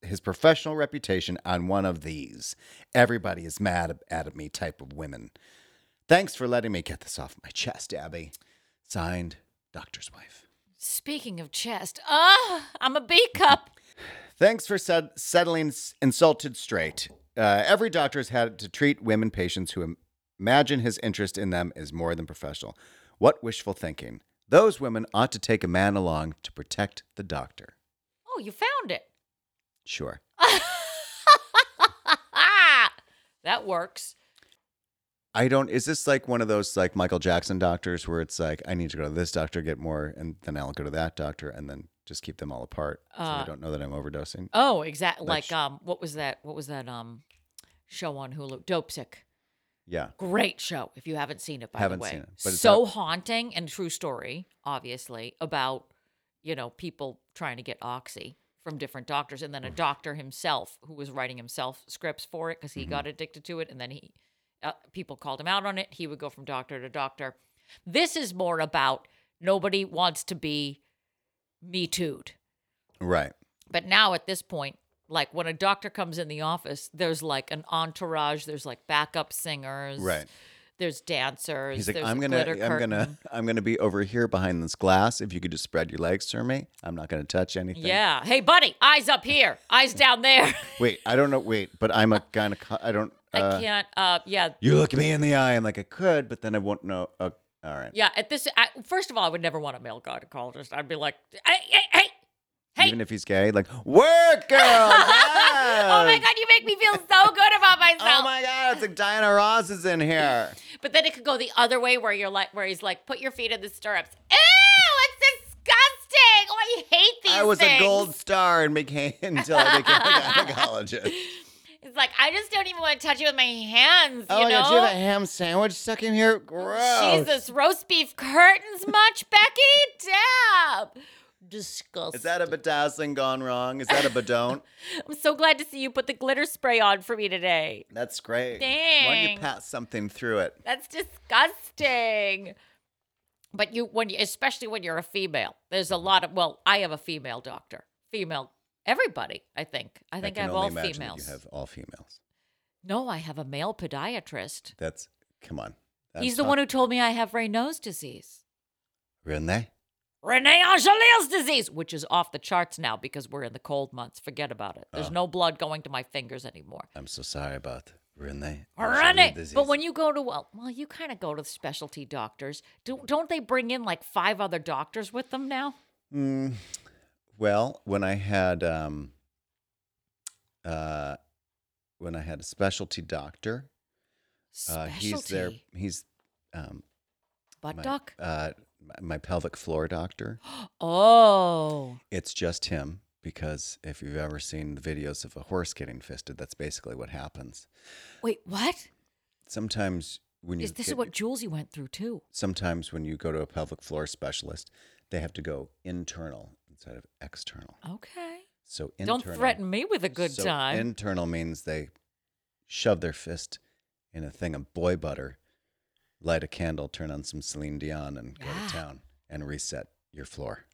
his professional reputation on one of these. Everybody is mad at me type of women. Thanks for letting me get this off my chest, Abby. Signed, Doctor's Wife. Speaking of chest, ah, I'm a B cup. Thanks for set- settling s- insulted straight. Uh, every doctor has had to treat women patients who im- imagine his interest in them is more than professional. What wishful thinking. Those women ought to take a man along to protect the doctor. Oh, you found it. Sure. that works. I don't. Is this like one of those like Michael Jackson doctors where it's like I need to go to this doctor get more, and then I'll go to that doctor, and then just keep them all apart so Uh, they don't know that I'm overdosing. Oh, exactly. Like um, what was that? What was that um, show on Hulu? Dopesick. Yeah, Great show. If you haven't seen it, by Haven't the way, seen it, but it's so haunting and true story. Obviously about you know people trying to get oxy from different doctors, and then a doctor himself who was writing himself scripts for it because he got addicted to it, and then he uh, people called him out on it. He would go from doctor to doctor. This is more about nobody wants to be me too'd. Right. But now at this point, like when a doctor comes in the office, there's like an entourage, there's like backup singers, Right. There's dancers. He's like, I'm gonna, I'm gonna. I'm gonna be over here behind this glass. If you could just spread your legs for me, I'm not gonna touch anything. Yeah. Hey, buddy, eyes up here, eyes down there. Wait, I don't know. Wait, but I'm a kind of. I don't. I Uh, can't. Uh, yeah, you look me in the eye. I'm like, I could, but then I won't know. Uh, all right. yeah. At this, I, first of all, I would never want a male gynecologist. I'd be like, hey, hey, hey, hey. Even if he's gay, like work, girl. oh my god, you make me feel so good about myself. Oh my god, it's like Diana Ross is in here. But then it could go the other way where you're like, where he's like, put your feet in the stirrups. Ew, it's disgusting. Oh, I hate these I was things. a gold star and became until I became a gynecologist. It's like I just don't even want to touch it with my hands. Oh you my know? god, do you have a ham sandwich stuck in here? Gross. Jesus, roast beef curtains much, Becky? Damn. Disgusting. Is that a bedazzling gone wrong? Is that a badon't? I'm so glad to see you put the glitter spray on for me today. That's great. Dang. Why don't you Dang. pass something through it? That's disgusting. But you, when you, especially when you're a female, there's a lot of. Well, I have a female doctor. Female, everybody. I think. I think I, can have all females. You have all females. No, I have a male podiatrist. That's come on. He's the one who told me I have Raynaud's disease. Rene. Rene Angelil's disease, which is off the charts now because we're in the cold months. Forget about it. There's Oh. no blood going to my fingers anymore. I'm so sorry about Rene. Rene. But when you go to well, well, you kind of go to specialty doctors. Do, don't they bring in like five other doctors with them now? Mm, well, when I had um, uh, when I had a specialty doctor, uh, he's there. He's um, Butt my, duck. Uh, my- my pelvic floor doctor. Oh, It's just him because if you've ever seen the videos of a horse getting fisted, that's basically what happens. wait, what? Sometimes when you Is this is get- what Julesy went through too? sometimes when you go to a pelvic floor specialist, they have to go internal instead of external. Okay. So internal, Don't threaten me with a good so time. Internal means they shove their fist in a thing of boy butter, light a candle, turn on some Celine Dion, and go Yeah. to town and reset your floor.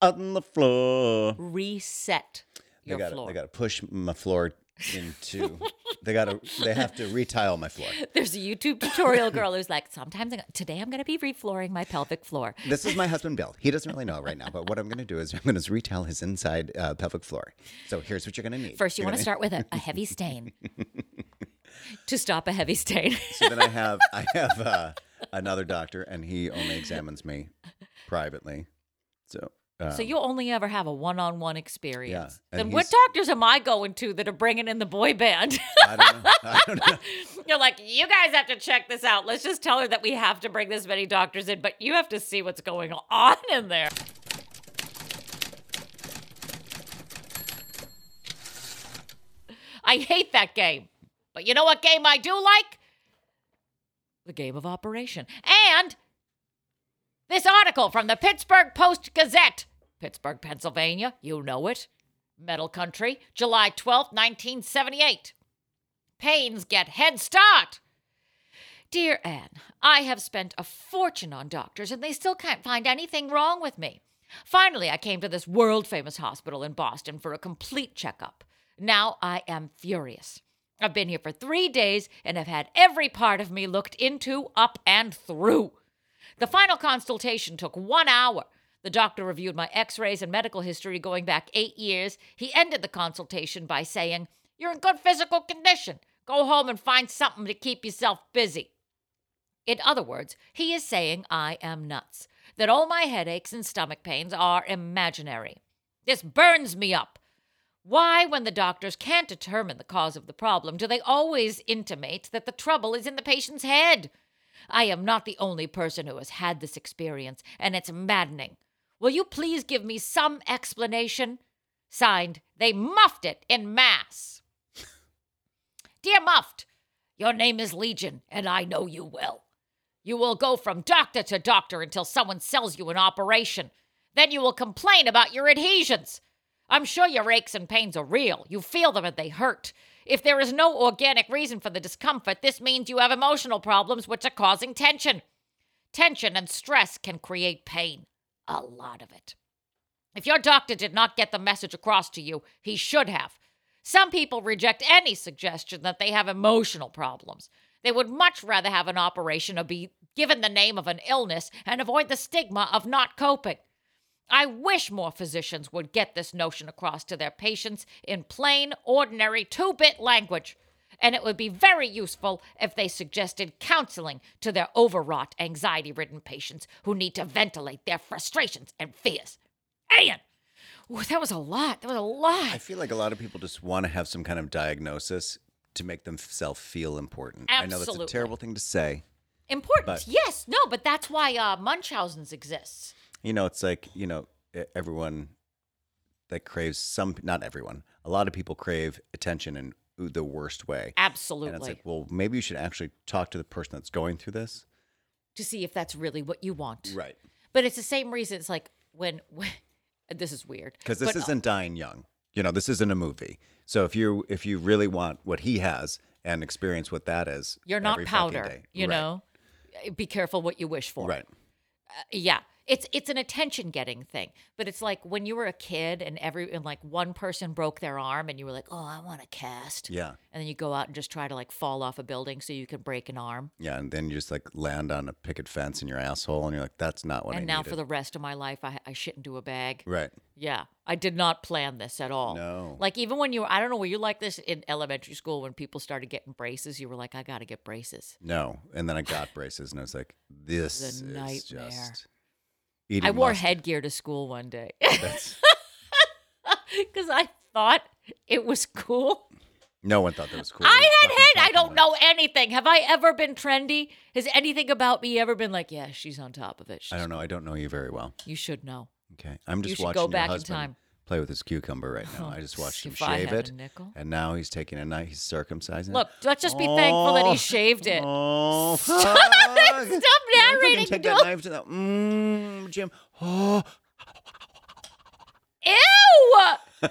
On the floor. Reset They your got floor. they got to push my floor into. they got to. They have to retile my floor. There's a YouTube tutorial girl who's like, sometimes I'm, today I'm going to be reflooring my pelvic floor. This is my husband Bill. He doesn't really know right now, but what I'm going to do is I'm going to retile his inside uh, pelvic floor. So here's what you're going to need. First, you want to gonna- start with a, a heavy stain to stop a heavy stain. So then I have I have uh, another doctor, and he only examines me privately. So. Um, so you'll only ever have a one-on-one experience. and then what doctors am I going to that are bringing in the boy band? I don't know. I don't know. You're like, you guys have to check this out. Let's just tell her that we have to bring this many doctors in, but you have to see what's going on in there. I hate that game. But you know what game I do like? The game of Operation. And this article from the Pittsburgh Post Gazette, Pittsburgh, Pennsylvania. You know it. Metal Country, July twelfth, 1978. Pains get head start. Dear Ann, I have spent a fortune on doctors and they still can't find anything wrong with me. Finally, I came to this world famous hospital in Boston for a complete checkup. Now I am furious. I've been here for three days and have had every part of me looked into, up, and through. The final consultation took one hour. The doctor reviewed my x rays and medical history going back eight years. He ended the consultation by saying, You're in good physical condition. Go home and find something to keep yourself busy. In other words, he is saying I am nuts, that all my headaches and stomach pains are imaginary. This burns me up. Why, when the doctors can't determine the cause of the problem, do they always intimate that the trouble is in the patient's head? I am not the only person who has had this experience, and it's maddening. Will you please give me some explanation? Signed, they muffed it in mass. Dear Muffed, your name is Legion, and I know you well. You will go from doctor to doctor until someone sells you an operation. Then you will complain about your adhesions. I'm sure your aches and pains are real. You feel them and they hurt. If there is no organic reason for the discomfort, this means you have emotional problems which are causing tension. Tension and stress can create pain. A lot of it. If your doctor did not get the message across to you, he should have. Some people reject any suggestion that they have emotional problems. They would much rather have an operation or be given the name of an illness and avoid the stigma of not coping. I wish more physicians would get this notion across to their patients in plain, ordinary, two bit language. And it would be very useful if they suggested counseling to their overwrought, anxiety ridden patients who need to ventilate their frustrations and fears. Ian! Ooh, that was a lot. That was a lot. I feel like a lot of people just want to have some kind of diagnosis to make themselves feel important. Absolutely. I know that's a terrible thing to say. Important. But- yes, no, but that's why uh, Munchausen's exists. You know, it's like, you know, everyone that craves some, not everyone, a lot of people crave attention in the worst way. Absolutely. And it's like, well, maybe you should actually talk to the person that's going through this. to see if that's really what you want. Right. But it's the same reason. It's like when, when this is weird Because this but, uh, isn't dying young. You know, this isn't a movie. So if you if you really want what he has and experience what that is, You're not powder. day. You Right. know, be careful what you wish for. Right. yeah it's it's an attention getting thing but it's like when you were a kid and every and like one person broke their arm and you were like oh i want a cast Yeah. and then you go out and just try to like fall off a building so you can break an arm Yeah. And then you just like land on a picket fence in your asshole and you're like, that's not what I and now needed. for the rest of my life I, I shit into a bag Right. yeah i did not plan this at all No. like even when you were i don't know were you like this in elementary school when people started getting braces you were like i gotta get braces No. And then I got braces and I was like, this is nightmare. just i wore mustard. headgear to school one day because i thought it was cool no one thought that was cool. I you had head. I don't know anything. Have I ever been trendy? Has anything about me ever been like, yeah, she's on top of it? I don't know. I don't know you very well. You should know. Okay. I'm just should watching go back in husband time. Play with his cucumber right now. I just watched him If I shave had it. nickel. And now he's taking a knife. He's circumcising Look, let's just be thankful that he shaved it. Oh, Stop fuck. narrating, Take Joel. that knife to the mm, Jim. Oh, Ew!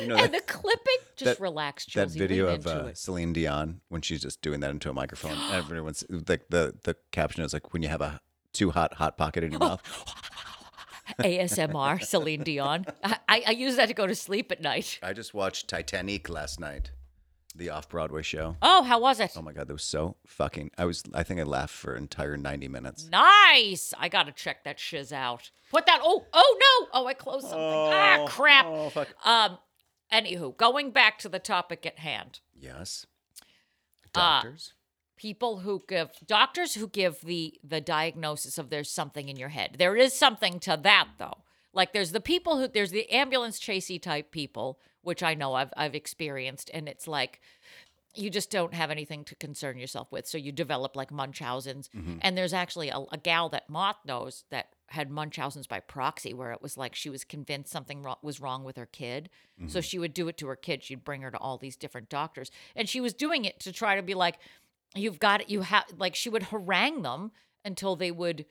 you know and that, the clipping. Just that- relax, that Jules. video lean of into uh, it. Celine Dion when she's just doing that into a microphone. Everyone's like the the caption is like when you have a too hot hot pocket in your mouth. ASMR, Celine Dion. I, I, use that to go to sleep at night. I just watched Titanic last night, the off Broadway show. Oh, how was it? Oh my god, that was so fucking. I was. I think I laughed for an entire ninety minutes. Nice. I gotta check that shiz out. Put that. Oh, oh no. Oh, I closed something. ah, crap. Oh fuck. Um. Anywho, going back to the topic at hand, Yes. Ah. Doctors. People who give doctors who give the the diagnosis of there's something in your head. There is something to that though. Like there's the people who there's the ambulance chasey type people, which I know I've I've experienced, and it's like you just don't have anything to concern yourself with. So you develop like Munchausen's. Mm-hmm. And there's actually a, a gal that Moth knows that had Munchausen's by proxy, where it was like she was convinced something was wrong with her kid. So mm-hmm. she would do it to her kid. She'd bring her to all these different doctors. And she was doing it to try to be like, you've got it, you have, like, she would harangue them until they would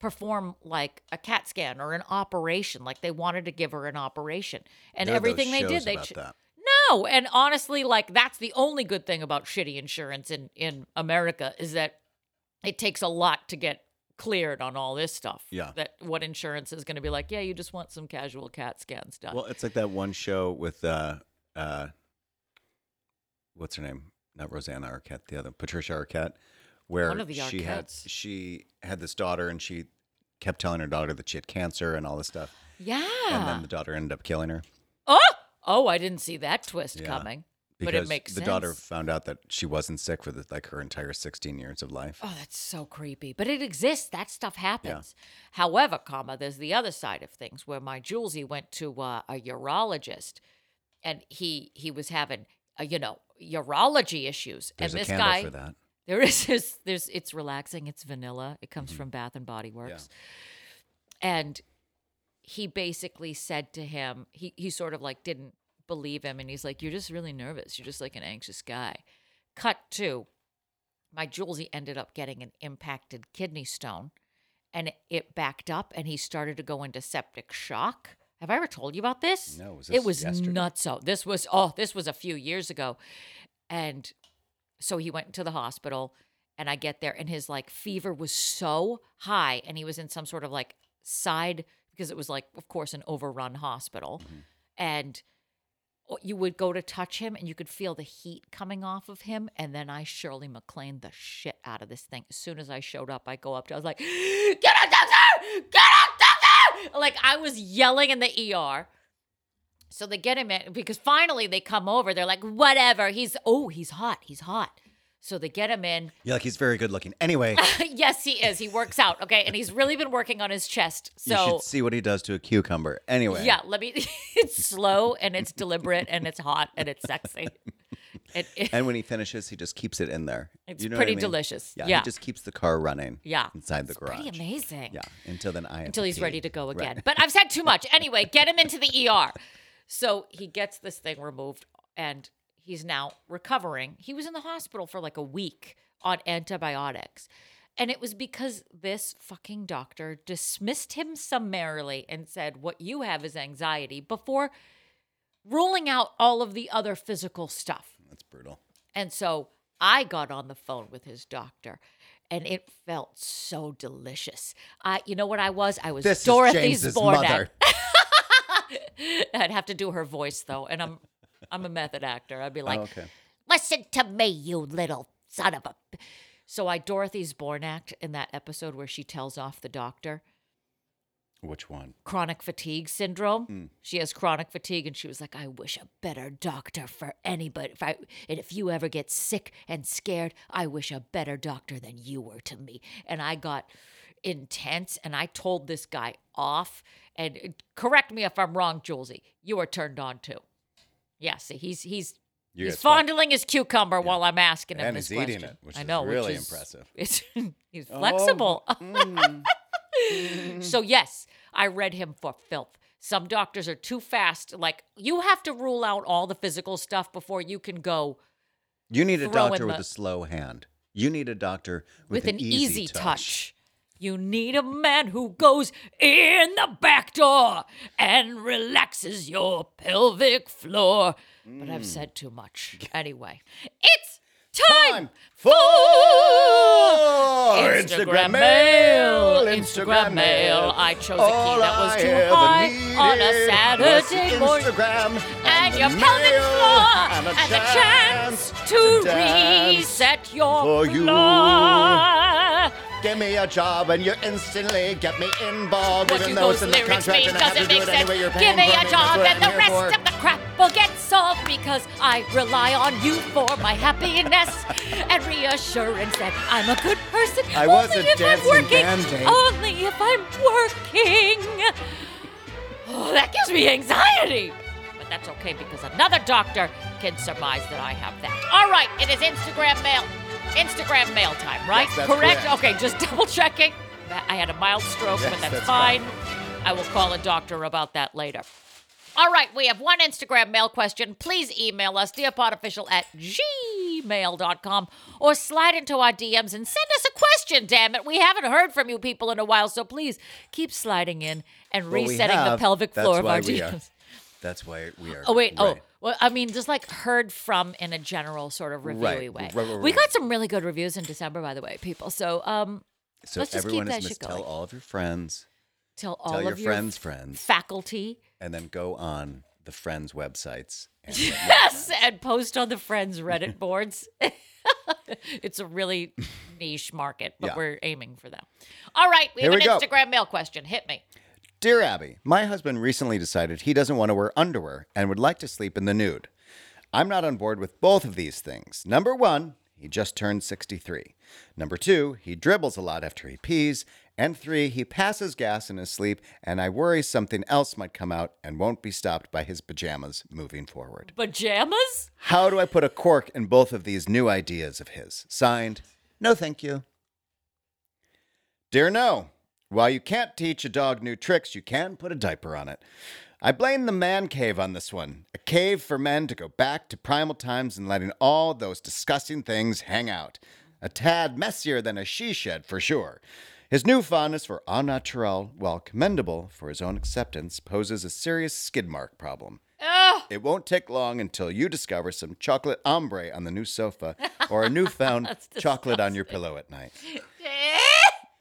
perform like a CAT scan or an operation. Like they wanted to give her an operation. And There everything they did, they. ch- no, and honestly, like that's the only good thing about shitty insurance in in America is that it takes a lot to get cleared on all this stuff. Yeah. That what insurance is going to be like? Yeah, you just want some casual CAT scans done. Well, it's like that one show with uh uh what's her name? Not Rosanna Arquette, the other Patricia Arquette, where One of the she had Arquettes. she had this daughter and she kept telling her daughter that she had cancer and all this stuff. yeah. And then the daughter ended up killing her. oh, oh, I didn't see that twist Yeah. coming. But it makes sense. the sense. daughter found out that she wasn't sick for the, like her entire 16 years of life. Oh, that's so creepy. But it exists. That stuff happens. However, comma, there's the other side of things where my Julesy went to uh, a urologist and he he was having uh, you know urology issues. There's and this guy for that. there is this there's it's relaxing. It's vanilla. It Mm-hmm. comes from bath and body works. And he basically said to him he he sort of like didn't believe him. And he's like you're just really nervous. You're just like an anxious guy. Cut to my Julesy ended up getting an impacted kidney stone and it backed up and he started to go into septic shock Have I ever told you about this? No, was it was yesterday? nuts. So this was oh, this was a few years ago, and so he went to the hospital, and I get there, and his like fever was so high, and he was in some sort of like side because it was like, of course, an overrun hospital, Mm-hmm. and you would go to touch him, and you could feel the heat coming off of him, and then I Shirley MacLaine the shit out of this thing. As soon as I showed up, I go up to, I was like, "Get a doctor! Get a doctor!" Like I was yelling in the ER. So they get him in because finally they come over. They're like, whatever. He's oh, he's hot. He's hot. So they get him in. You're like, he's very good looking. Anyway, yes, he is. He works out. Okay. And he's really been working on his chest. you So should see what he does to a cucumber. Anyway. yeah, let me it's slow and it's deliberate and it's hot and it's sexy. It, it- And when he finishes, he just keeps it in there. It's You know what pretty I mean? delicious. Yeah, Yeah. He just keeps the car running. Yeah. Inside the it's garage. pretty amazing. Yeah. Until then, I until he's ready to go Right. again. But I've said too much. Anyway, get him into the ER. So he gets this thing removed and he's now recovering. He was in the hospital for like a week on antibiotics. And it was because this fucking doctor dismissed him summarily and said, What you have is anxiety before ruling out all of the other physical stuff. That's brutal. And so I got on the phone with his doctor and it felt so delicious. I you know what I was? I was This Dorothy's is mother. I'd have to do her voice though, and I'm I'm a method actor. I'd be oh, like, oh, okay. "Listen to me, you little son of a." So I Dorothy's Born act in that episode where she tells off the doctor Which one? chronic fatigue syndrome. Hmm. She has chronic fatigue, and she was like, "I wish a better doctor for anybody. If I and if you ever get sick and scared, I wish a better doctor than you were to me." And I got intense, and I told this guy off. And correct me if I'm wrong, Julesy. You are turned on too. Yeah, see, he's he's You he's guys fuck. fondling his cucumber while I'm asking him And this he's eating question. it, which I is know, really which is, impressive. It's he's Oh, flexible. mm. So mm-hmm. yes, I read him for filth. Some doctors are too fast. Like you have to rule out all the physical stuff before you can go You need a doctor with the- a slow hand. You need a doctor with, with, an, easy, touch. You need a man who goes in the back door and relaxes your pelvic floor. But I've mm. said too much. Anyway, it's time, for Instagram mail. Instagram mail. I chose a key that was too high on a Saturday morning. Instagram and your pelvic floor and the chance to reset your floor. Give me a job and you instantly get me involved, What even though it's those in the lyrics contract and I have to doesn't do make it sense. anyway. You're Give me a job and the rest of the crap will get solved because I rely on you for my happiness and reassurance that I'm a good person. I only wasn't if I'm working. Band-Aid. Only if I'm working. Oh, that gives me anxiety. But that's okay because another doctor can surmise that I have that. All right, it is Instagram mail. Instagram mail time, right? Yes, correct? correct. Okay, just double checking. I had a mild stroke, Yes, but that's, that's fine. fine. I will call a doctor about that later. All right, we have one Instagram mail question. Please email us, dearpodofficial at gmail.com, or slide into our DMs and send us a question, damn it. We haven't heard from you people in a while, so please keep sliding in and Well, we resetting the pelvic floor of our we are- DMs. That's why we are. Oh wait, oh well, I mean, just like heard from in a general sort of reviewy Right, way. right, right, We right. got some really good reviews in December, by the way, people. So um, So let's just keep everyone that is. Tell all of your friends, tell all tell of your friends' friends, faculty, and then go on the friends' websites. And yes, and post on the friends Reddit boards. it's a really niche market, but Yeah. we're aiming for them. All right, we Here have an. Instagram mail question. Hit me. Dear Abby, my husband recently decided he doesn't want to wear underwear and would like to sleep in the nude. I'm not on board with both of these things. Number one, he just turned 63. Number two, he dribbles a lot after he pees. And three, he passes gas in his sleep, and I worry something else might come out and won't be stopped by his pajamas moving forward. Pajamas? How do I put a cork in both of these new ideas of his? Signed, no thank you. Dear No, while you can't teach a dog new tricks, you can put a diaper on it. I blame the man cave on this one. A cave for men to go back to primal times and letting all those disgusting things hang out. A tad messier than a she shed for sure. His new fondness for au naturel, while commendable for his own acceptance, poses a serious skid mark problem. Ugh. It won't take long until you discover some chocolate ombre on the new sofa or a newfound chocolate on your pillow at night.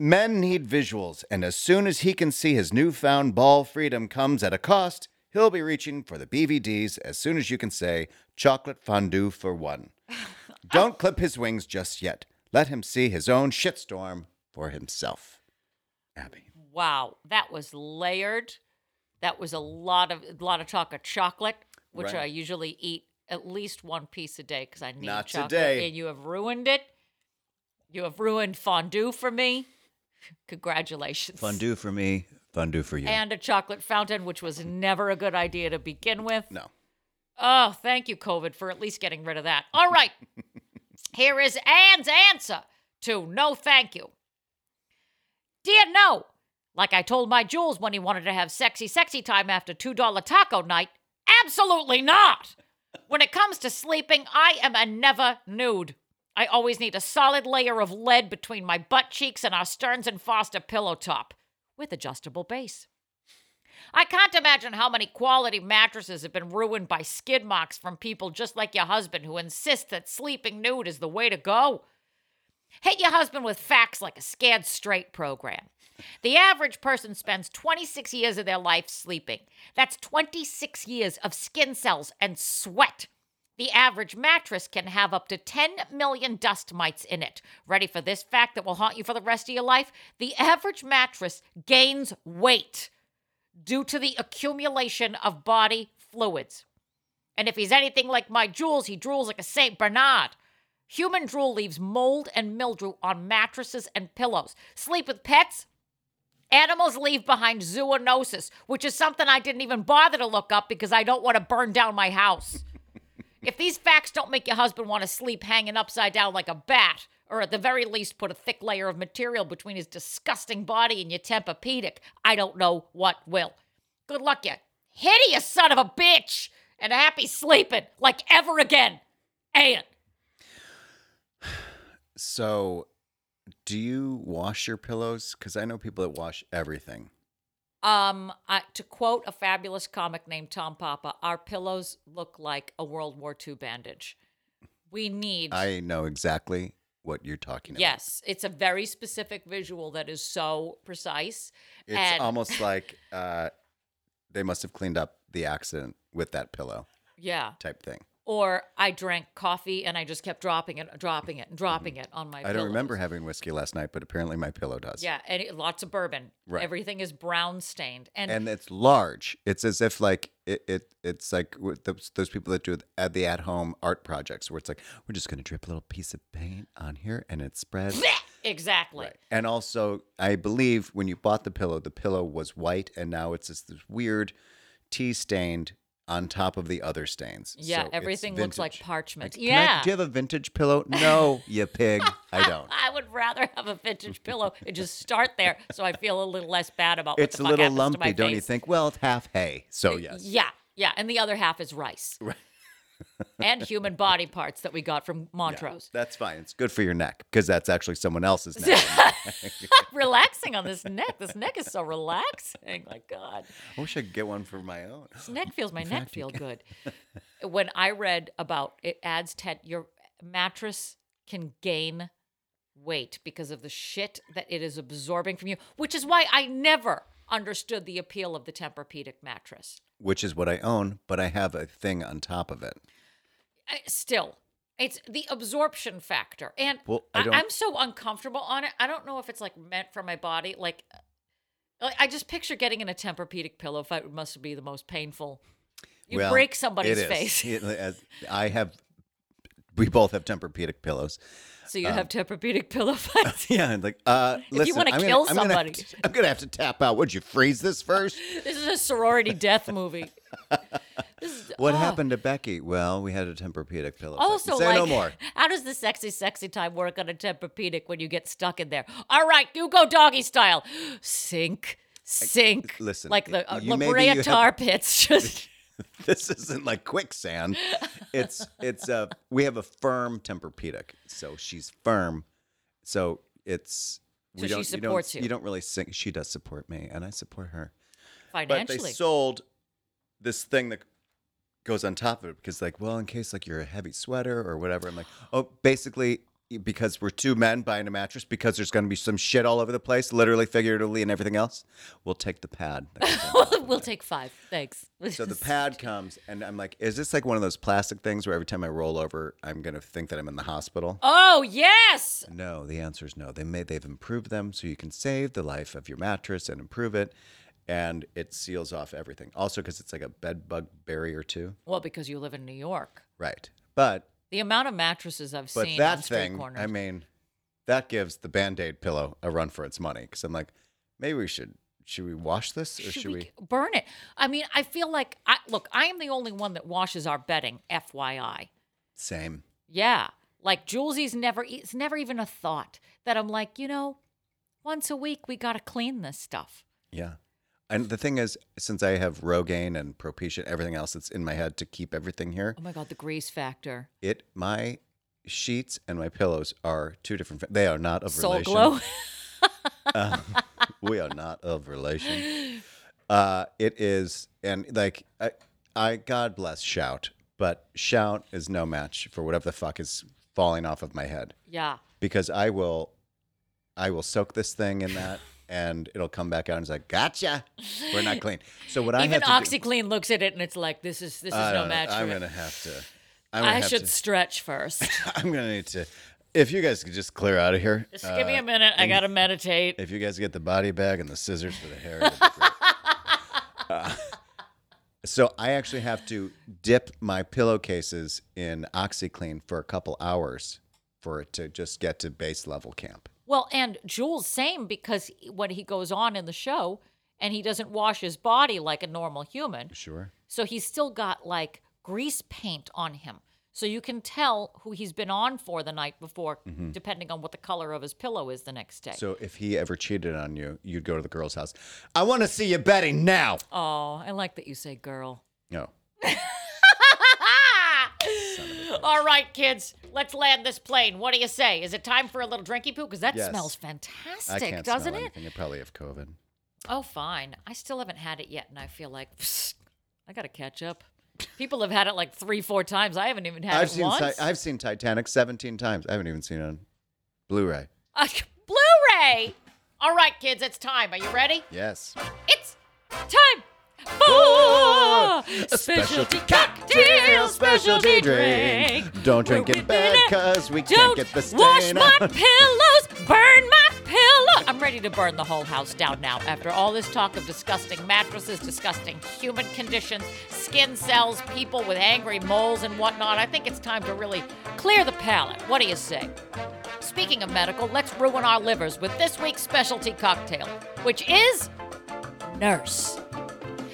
Men need visuals, and as soon as he can see his newfound ball freedom comes at a cost, he'll be reaching for the BVDs as soon as you can say chocolate fondue for one. Don't clip his wings just yet. Let him see his own shitstorm for himself. Abby. Wow, that was layered. That was a lot of a lot of chocolate chocolate, which Right. I usually eat at least one piece a day because I need Not chocolate. today. And you have ruined it. You have ruined fondue for me. Congratulations. Fondue for me, fondue for you. And a chocolate fountain, which was never a good idea to begin with. no. Oh, thank you, COVID, for at least getting rid of that. All right. Here is Anne's answer to no thank you. Dear no, like I told my Jules when he wanted to have sexy, sexy time after $2 taco night, absolutely not. When it comes to sleeping, I am a never nude. I always need a solid layer of lead between my butt cheeks and our Stearns and Foster pillow top with adjustable base. I can't imagine how many quality mattresses have been ruined by skid marks from people just like your husband who insist that sleeping nude is the way to go. Hit your husband with facts like a Scared Straight program. The average person spends 26 years of their life sleeping. That's 26 years of skin cells and sweat. The average mattress can have up to 10 million dust mites in it. Ready for this fact that will haunt you for the rest of your life? The average mattress gains weight due to the accumulation of body fluids. And if he's anything like my Jules, he drools like a St. Bernard. Human drool leaves mold and mildew on mattresses and pillows. Sleep with pets? Animals leave behind zoonosis, which is something I didn't even bother to look up because I don't want to burn down my house. If these facts don't make your husband want to sleep hanging upside down like a bat, or at the very least put a thick layer of material between his disgusting body and your Tempur-Pedic, I don't know what will. Good luck, you hideous son of a bitch, and happy sleeping like ever again. And So, do you wash your pillows? Because I know people that wash everything. Um, I, to quote a fabulous comic named Tom Papa, our pillows look like a World War II bandage. We need. I know exactly what you're talking about. yes, it's a very specific visual that is so precise. It's and almost like uh, they must have cleaned up the accident with that pillow yeah. type thing. Or I drank coffee and I just kept dropping it, dropping it, and dropping it on my. Mm-hmm. I don't remember having whiskey last night, but apparently my pillow does. Yeah, and it, lots of bourbon. Right. Everything is brown stained, and, And it's large. It's as if like it, it it's like those, those people that do at the at home art projects where it's like we're just gonna drip a little piece of paint on here and it spreads. exactly. Right. And also, I believe when you bought the pillow, the pillow was white, and now it's just this weird tea stained on top of the other stains. Yeah, So everything looks like parchment. Like, can I- yeah. do you have a vintage pillow? No, you pig. I don't. I would rather have a vintage pillow and just start there, so I feel a little less bad about. It's a what the fuck little happens to my lumpy, don't you think? Well, it's half hay, so uh, yes. Yeah, yeah, and the other half is rice. Right. And human body parts that we got from Yeah, Montrose. that's fine. It's good for your neck because that's actually someone else's neck. Relaxing on this neck. This neck is so relaxing. My God. I wish I could get one for my own. This neck feels my neck feel good. when I read about it adds ten your mattress can gain weight because of the shit that it is absorbing from you, which is why I never understood the appeal of the Tempur-Pedic mattress. Which is what I own, but I have a thing on top of it. I- still it's the absorption factor and Well, I am so uncomfortable on it i don't know if it's like meant for my body like i just picture getting in a tempur-pedic pillow fight must be the most painful you Well, break somebody's face It- I have. We both have Tempur-Pedic pillows. so you have tempur-pedic pillow fights Yeah, and like, uh, you listen, wanna kill gonna, I'm gonna somebody. to- I'm gonna have to tap out. Would you freeze this first? this is a sorority death movie is, What oh. happened to Becky? Well, we had a Tempur-Pedic pillow. fight. Also, say like, no more. how does the sexy, sexy time work on a Tempur-Pedic when you get stuck in there? All right, you go doggy style. Sink, sink. listen, like the uh, La Brea you have- tar pits. Just this isn't like quicksand. It's it's a we have a firm Tempur-Pedic, so she's firm. So it's So she don't, supports you. you. Don't, you don't really sing. She does support me, and I support her. financially. But they sold this thing that goes on top of it because, like, well, in case like you're a heavy sweater or whatever. I'm like, oh, basically because we're two men buying a mattress because there's going to be some shit all over the place, literally, figuratively, and everything else. We'll take the pad. that goes on. we'll take five. Thanks. So the pad comes, and I'm like, is this like one of those plastic things where every time I roll over, I'm gonna think that I'm in the hospital? Oh, yes. No, the answer is no. They made they've improved them so you can save the life of your mattress and improve it, and it seals off everything. Also, because it's like a bed bug barrier too. Well, because you live in New York. Right, but The amount of mattresses I've but seen on that street thing, corners. I mean, that gives the Band Aid pillow a run for its money. Because I'm like, maybe we should should we wash this or should, should we? we burn it? I mean, I feel like I look. I am the only one that washes our bedding. FYI. Same. Yeah, like Julesie's never. It's never even a thought that I'm like, you know, once a week we got to clean this stuff. Yeah. And the thing is, since I have Rogaine and Propecia, everything else that's in my head to keep everything here, Oh my god, the grease factor. it my sheets and my pillows are two different. They are not of Soul relation. glow. we are not of relation. Uh, it is, and like I, I, God bless Shout, but Shout is no match for whatever the fuck is falling off of my head yeah. because I will, I will soak this thing in that. And it'll come back out and it's like, gotcha. We're not clean. So what I Even have to do, OxiClean looks at it and it's like, this is this is no match. I'm gonna have to. I'm gonna I have should To, stretch first. I'm gonna need to. If you guys could just clear out of here. Just give me uh, a minute. I gotta meditate. If you guys get the body bag and the scissors for the hair. that'd be great. Uh, so I actually have to dip my pillowcases in OxiClean for a couple hours for it to just get to base level camp. Well, and Jules, same because when he goes on in the show and he doesn't wash his body like a normal human, Sure. so he's still got like grease paint on him. So you can tell who he's been on for the night before, depending on what the color of his pillow is the next day. Mm-hmm. So if he ever cheated on you, you'd go to the girl's house. I want to see you betting now. oh, I like that you say girl. No. All right, kids, let's land this plane. What do you say? Is it time for a little drinky poo? Because that Yes. smells I fantastic, can't doesn't smell it? anything. You probably have COVID. Oh, fine. I still haven't had it yet, and I feel like psst, I got to catch up. People have had it like three, four times. I haven't even had I've it seen once. Ti- I've seen Titanic 17 times. I haven't even seen it on Blu-ray. Uh, Blu-ray. All right, kids, it's time. Are you ready? Yes. It's time for a specialty cocktail, specialty drink. Don't drink in bed because we Don't can't get the stain wash my on. pillows, burn my pillow. I'm ready to burn the whole house down now. After all this talk of disgusting mattresses, disgusting human conditions, skin cells, people with angry moles and whatnot, I think it's time to really clear the palate. What do you say? Speaking of medical, let's ruin our livers with this week's specialty cocktail, which is Nurse.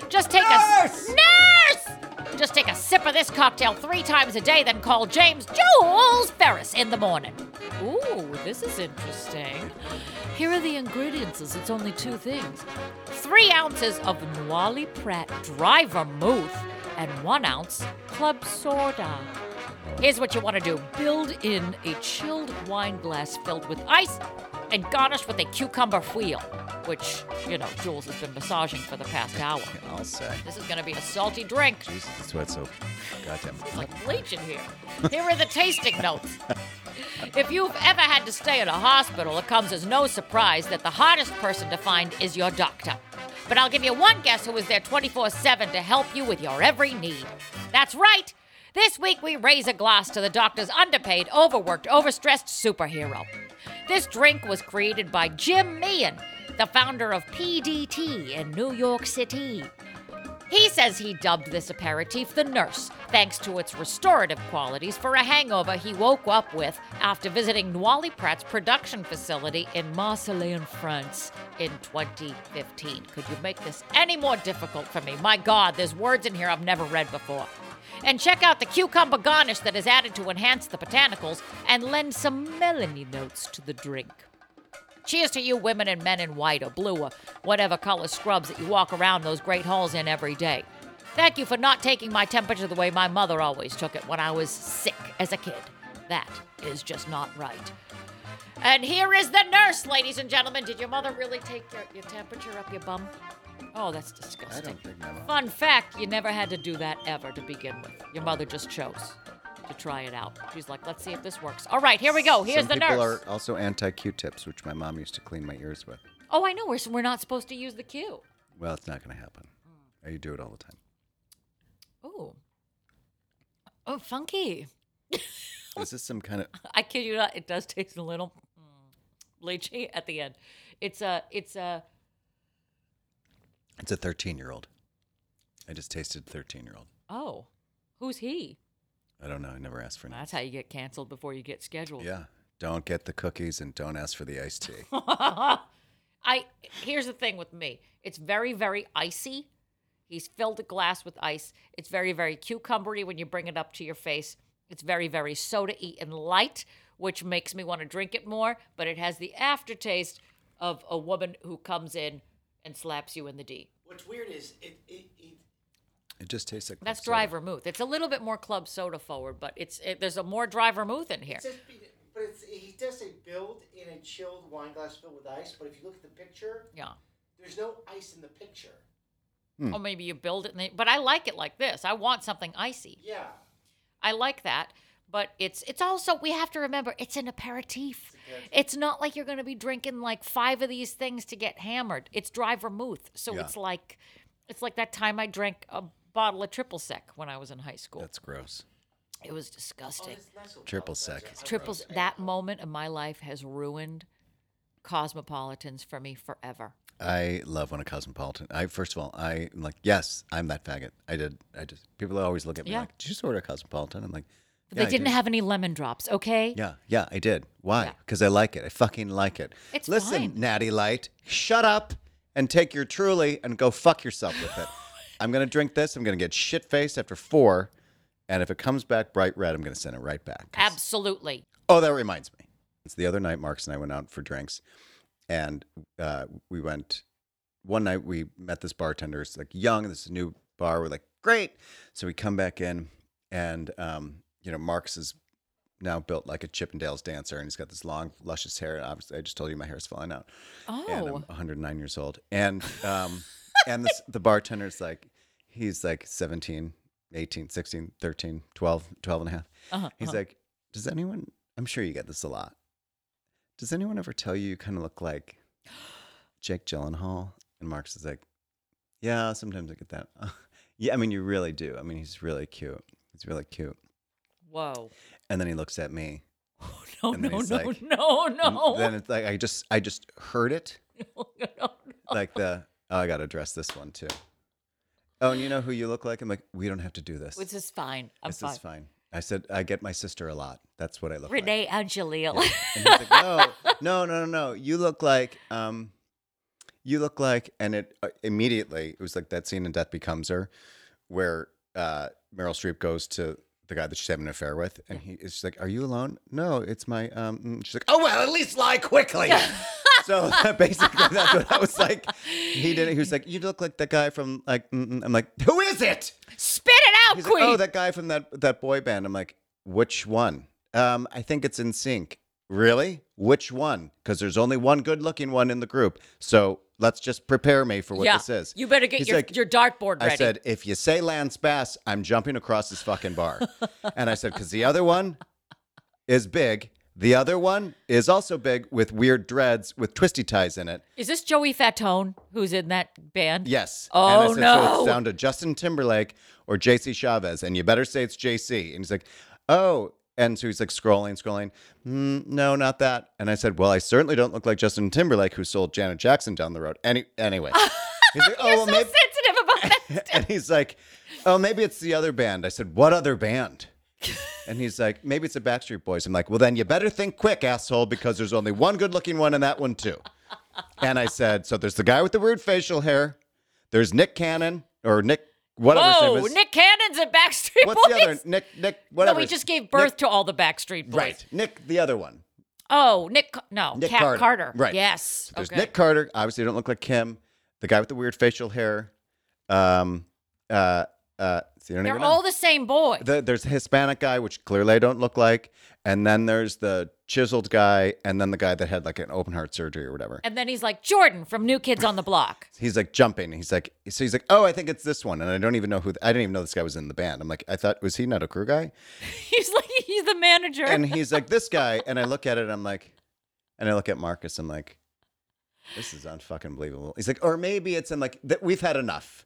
Just take a nurse. Just take a sip of this cocktail three times a day, then call James Jules Ferris in the morning. Ooh, this is interesting. Here are the ingredients. It's only two things: three ounces of Noilly Prat dry vermouth and one ounce club soda. Here's what you want to do build in a chilled wine glass filled with ice and garnished with a cucumber wheel, which, you know, Jules has been massaging for the past hour. I'll say. This is going to be a salty drink. Jesus, that's why it's so goddamn. It's like bleach in here. Here are the tasting notes. If you've ever had to stay in a hospital, it comes as no surprise that the hardest person to find is your doctor. But I'll give you one guess who is there 24 7 to help you with your every need. That's right! This week we raise a glass to the doctor's underpaid, overworked, overstressed superhero. This drink was created by Jim Meehan, the founder of PDT in New York City. He says he dubbed this aperitif the nurse, thanks to its restorative qualities for a hangover he woke up with after visiting Noilly Prat's production facility in Marseille, France in 2015. Could you make this any more difficult for me? My God, there's words in here I've never read before. And check out the cucumber garnish that is added to enhance the botanicals and lend some melony notes to the drink. Cheers to you, women and men in white or blue or whatever color scrubs that you walk around those great halls in every day. Thank you for not taking my temperature the way my mother always took it when I was sick as a kid. That is just not right. And here is the nurse, ladies and gentlemen. Did your mother really take your, your temperature up your bum? Oh, that's I disgusting. don't think. Fun fact you never had to do that ever to begin with. Your mother just chose to try it out. She's like, let's see if this works. All right, here we go. Here's Some the people nurse. are also anti Q-tips, which my mom used to clean my ears with. Oh, I know. We're, we're not supposed to use the Q. Well, it's not going to happen. You do it all the time. Oh. Oh, funky. Is this some kind of? I kid you not, it does taste a little mm, lychee at the end. It's a, it's a, It's a 13-year-old. I just tasted 13-year-old. oh, who's he? I don't know. I never asked for names. That's how you get canceled before you get scheduled. Yeah. Don't get the cookies and don't ask for the iced tea. I here's the thing with me. It's very very icy. He's filled a glass with ice. It's very very cucumbery when you bring it up to your face. It's very very soda-y and light, which makes me want to drink it more, but it has the aftertaste of a woman who comes in and slaps you in the D. What's weird is it, it, it It just tastes like. That's dry soda. vermouth. It's a little bit more club soda forward, but it's it, there's a more dry vermouth in here. It says, but it's, he does say build in a chilled wine glass filled with ice. But if you look at the picture, Yeah. there's no ice in the picture. Hmm. Or maybe you build it, and they, but I like it like this. I want something icy. Yeah. I like that, but it's it's also we have to remember it's an aperitif. It's not like you're going to be drinking like five of these things to get hammered. It's dry vermouth, so Yeah. it's like it's like that time I drank a bottle of triple sec when I was in high school. That's gross. it was Oh, disgusting. it's nice Triple sec. That's- Triples. That moment of my life has ruined cosmopolitans for me forever. I love when a cosmopolitan. I first of all, I am like, yes, I'm that faggot. I did. I just people always look at me Yeah. like, did you just order a cosmopolitan? I'm like, But yeah, they didn't did. have any lemon drops, okay? Yeah, yeah, I did. Why? Yeah. Because I like it. I fucking like it. It's Listen, fine. Natty Light, shut up and take your Truly and go fuck yourself with it. I'm gonna drink this. I'm gonna get shit faced after four, and if it comes back bright red, I'm gonna send it right back. Absolutely. Oh, that reminds me. It's the other night. Marks and I went out for drinks, and uh, we went. One night we met this bartender. It's like young. This is a new bar. We're like, great. So we come back in, and um, you know, Marx is now built like a Chippendales dancer, and he's got this long, luscious hair. And obviously, I just told you my hair is falling out. And I'm Oh. 109 years old. And um, and this, the bartender's like, he's like 17, 18, 16, 13, 12, 12 and a half. Uh-huh, He's uh-huh. like, does anyone, I'm sure you get this a lot. Does anyone ever tell you you kind of look like Jake Gyllenhaal? And Marx is like, yeah, sometimes I get that. yeah, I mean, you really do. I mean, he's really cute. He's really cute. Whoa. And then he looks at me. No, no, no, like- no, no. Then it's like I just, I just heard it. no, no. no. like the oh, I got to dress this one too. Oh, and you know who you look like? I'm like, we don't have to do this. This is fine. I'm this fine. is fine. I said I get my sister a lot. That's what I look like. Renee Angelil. like. And he's like, no, no, no, no, no. You look like um, you look like, and it uh, immediately it was like that scene in Death Becomes Her, where uh, Meryl Streep goes to the guy that she's having an affair with, and he is like, "Are you alone?" No, it's my um. mm." She's like, "Oh well, at least lie quickly." so basically, that's what I was like. He did. it. He was like, "You look like that guy from like." mm, mm." I'm like, "Who is it?" Spit it out, He's Queen. like, "Oh, that guy from that that boy band." I'm like, "Which one?" Um, I think it's NSYNC. Really? Which one? Because there's only one good-looking one in the group. So let's just prepare me for what yeah. this is. You better get He's your, like- your dartboard ready. I said, if you say Lance Bass, I'm jumping across this fucking bar. and I said, because the other one is big. The other one is also big with weird dreads with twisty ties in it. is this Joey Fatone who's in that band? Yes. Oh, and I said, So no. it's down to Justin Timberlake or JC Chasez, and you better say it's JC. And he's like, oh. And so he's like scrolling, scrolling. Mm, no, not that. And I said, well, I certainly don't look like Justin Timberlake, who sold Janet Jackson down the road. Any, anyway. He's like, oh, You're well, so maybe. sensitive about that. and he's like, "Oh, maybe it's the other band." I said, "What other band?" And he's like, "Maybe it's the Backstreet Boys." I'm like, "Well, then you better think quick, asshole, because there's only one good-looking one in that one too." And I said, "So there's the guy with the weird facial hair. There's Nick Cannon or Nick whatever his name is. Nick Cannon's at Backstreet What's Boys. the other Nick Nick whatever? no, his- just gave birth Nick- to all the Backstreet Boys. Right, Nick the other one. Oh, Nick. No, Nick Cap Carter. Carter. Right. Yes. There's okay. Nick Carter. Obviously, don't look like Kim. The guy with the weird facial hair. Um, uh, Uh, so you don't They're even know. all the same boy. The, there's a Hispanic guy, which clearly I don't look like, and then there's the chiseled guy, and then the guy that had like an open heart surgery or whatever. and then he's like Jordan from New Kids on the Block. He's like jumping. He's like, so he's like, oh, I think it's this one, and I don't even know who. I didn't even know this guy was in the band. I'm like, I thought was he not a crew guy? He's like he's the manager. And he's like, this guy, and I look at it, I'm like, and I look at Marcus, I'm like, this is unfucking believable. He's like, or maybe it's in like that. We've had enough.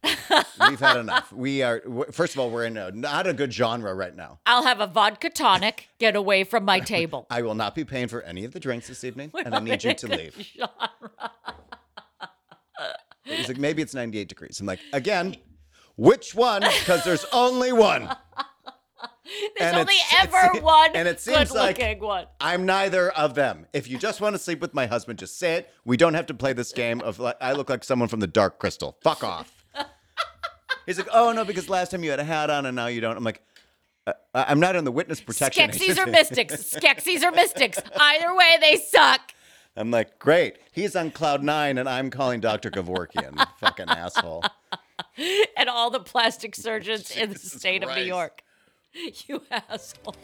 We've had enough. We are. w- First of all, we're in a not a good genre right now. I'll have a vodka tonic. Get away from my table. I will not be paying for any of the drinks this evening, and I need you to leave. Genre. He's like, maybe it's 98 degrees. I'm like, again, which one? Because there's only one. There's And only ever it's- one and it seems like- one. I'm neither of them. If you just want to sleep with my husband, just say it. We don't have to play this game of like, I look like someone from the Dark Crystal. Fuck off. He's like, oh no, because last time you had a hat on and now you don't. I'm like, uh, I'm not in the witness protection. Skeksis or mystics. Skeksis or mystics. Either way, they suck. I'm like, great. He's on cloud nine, and I'm calling Dr. Kevorkian. Fucking asshole. And all the plastic surgeons in the state of New York. You asshole.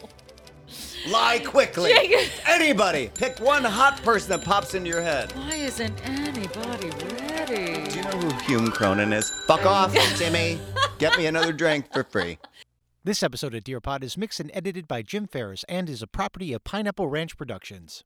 Lie quickly. Jake. Anybody, pick one hot person that pops into your head. Why isn't anybody ready? Do you know who Hume Cronyn is? Fuck off, Timmy. Get me another drink for free. This episode of Dear Pod is mixed and edited by Jim Ferris and is a property of Pineapple Ranch Productions.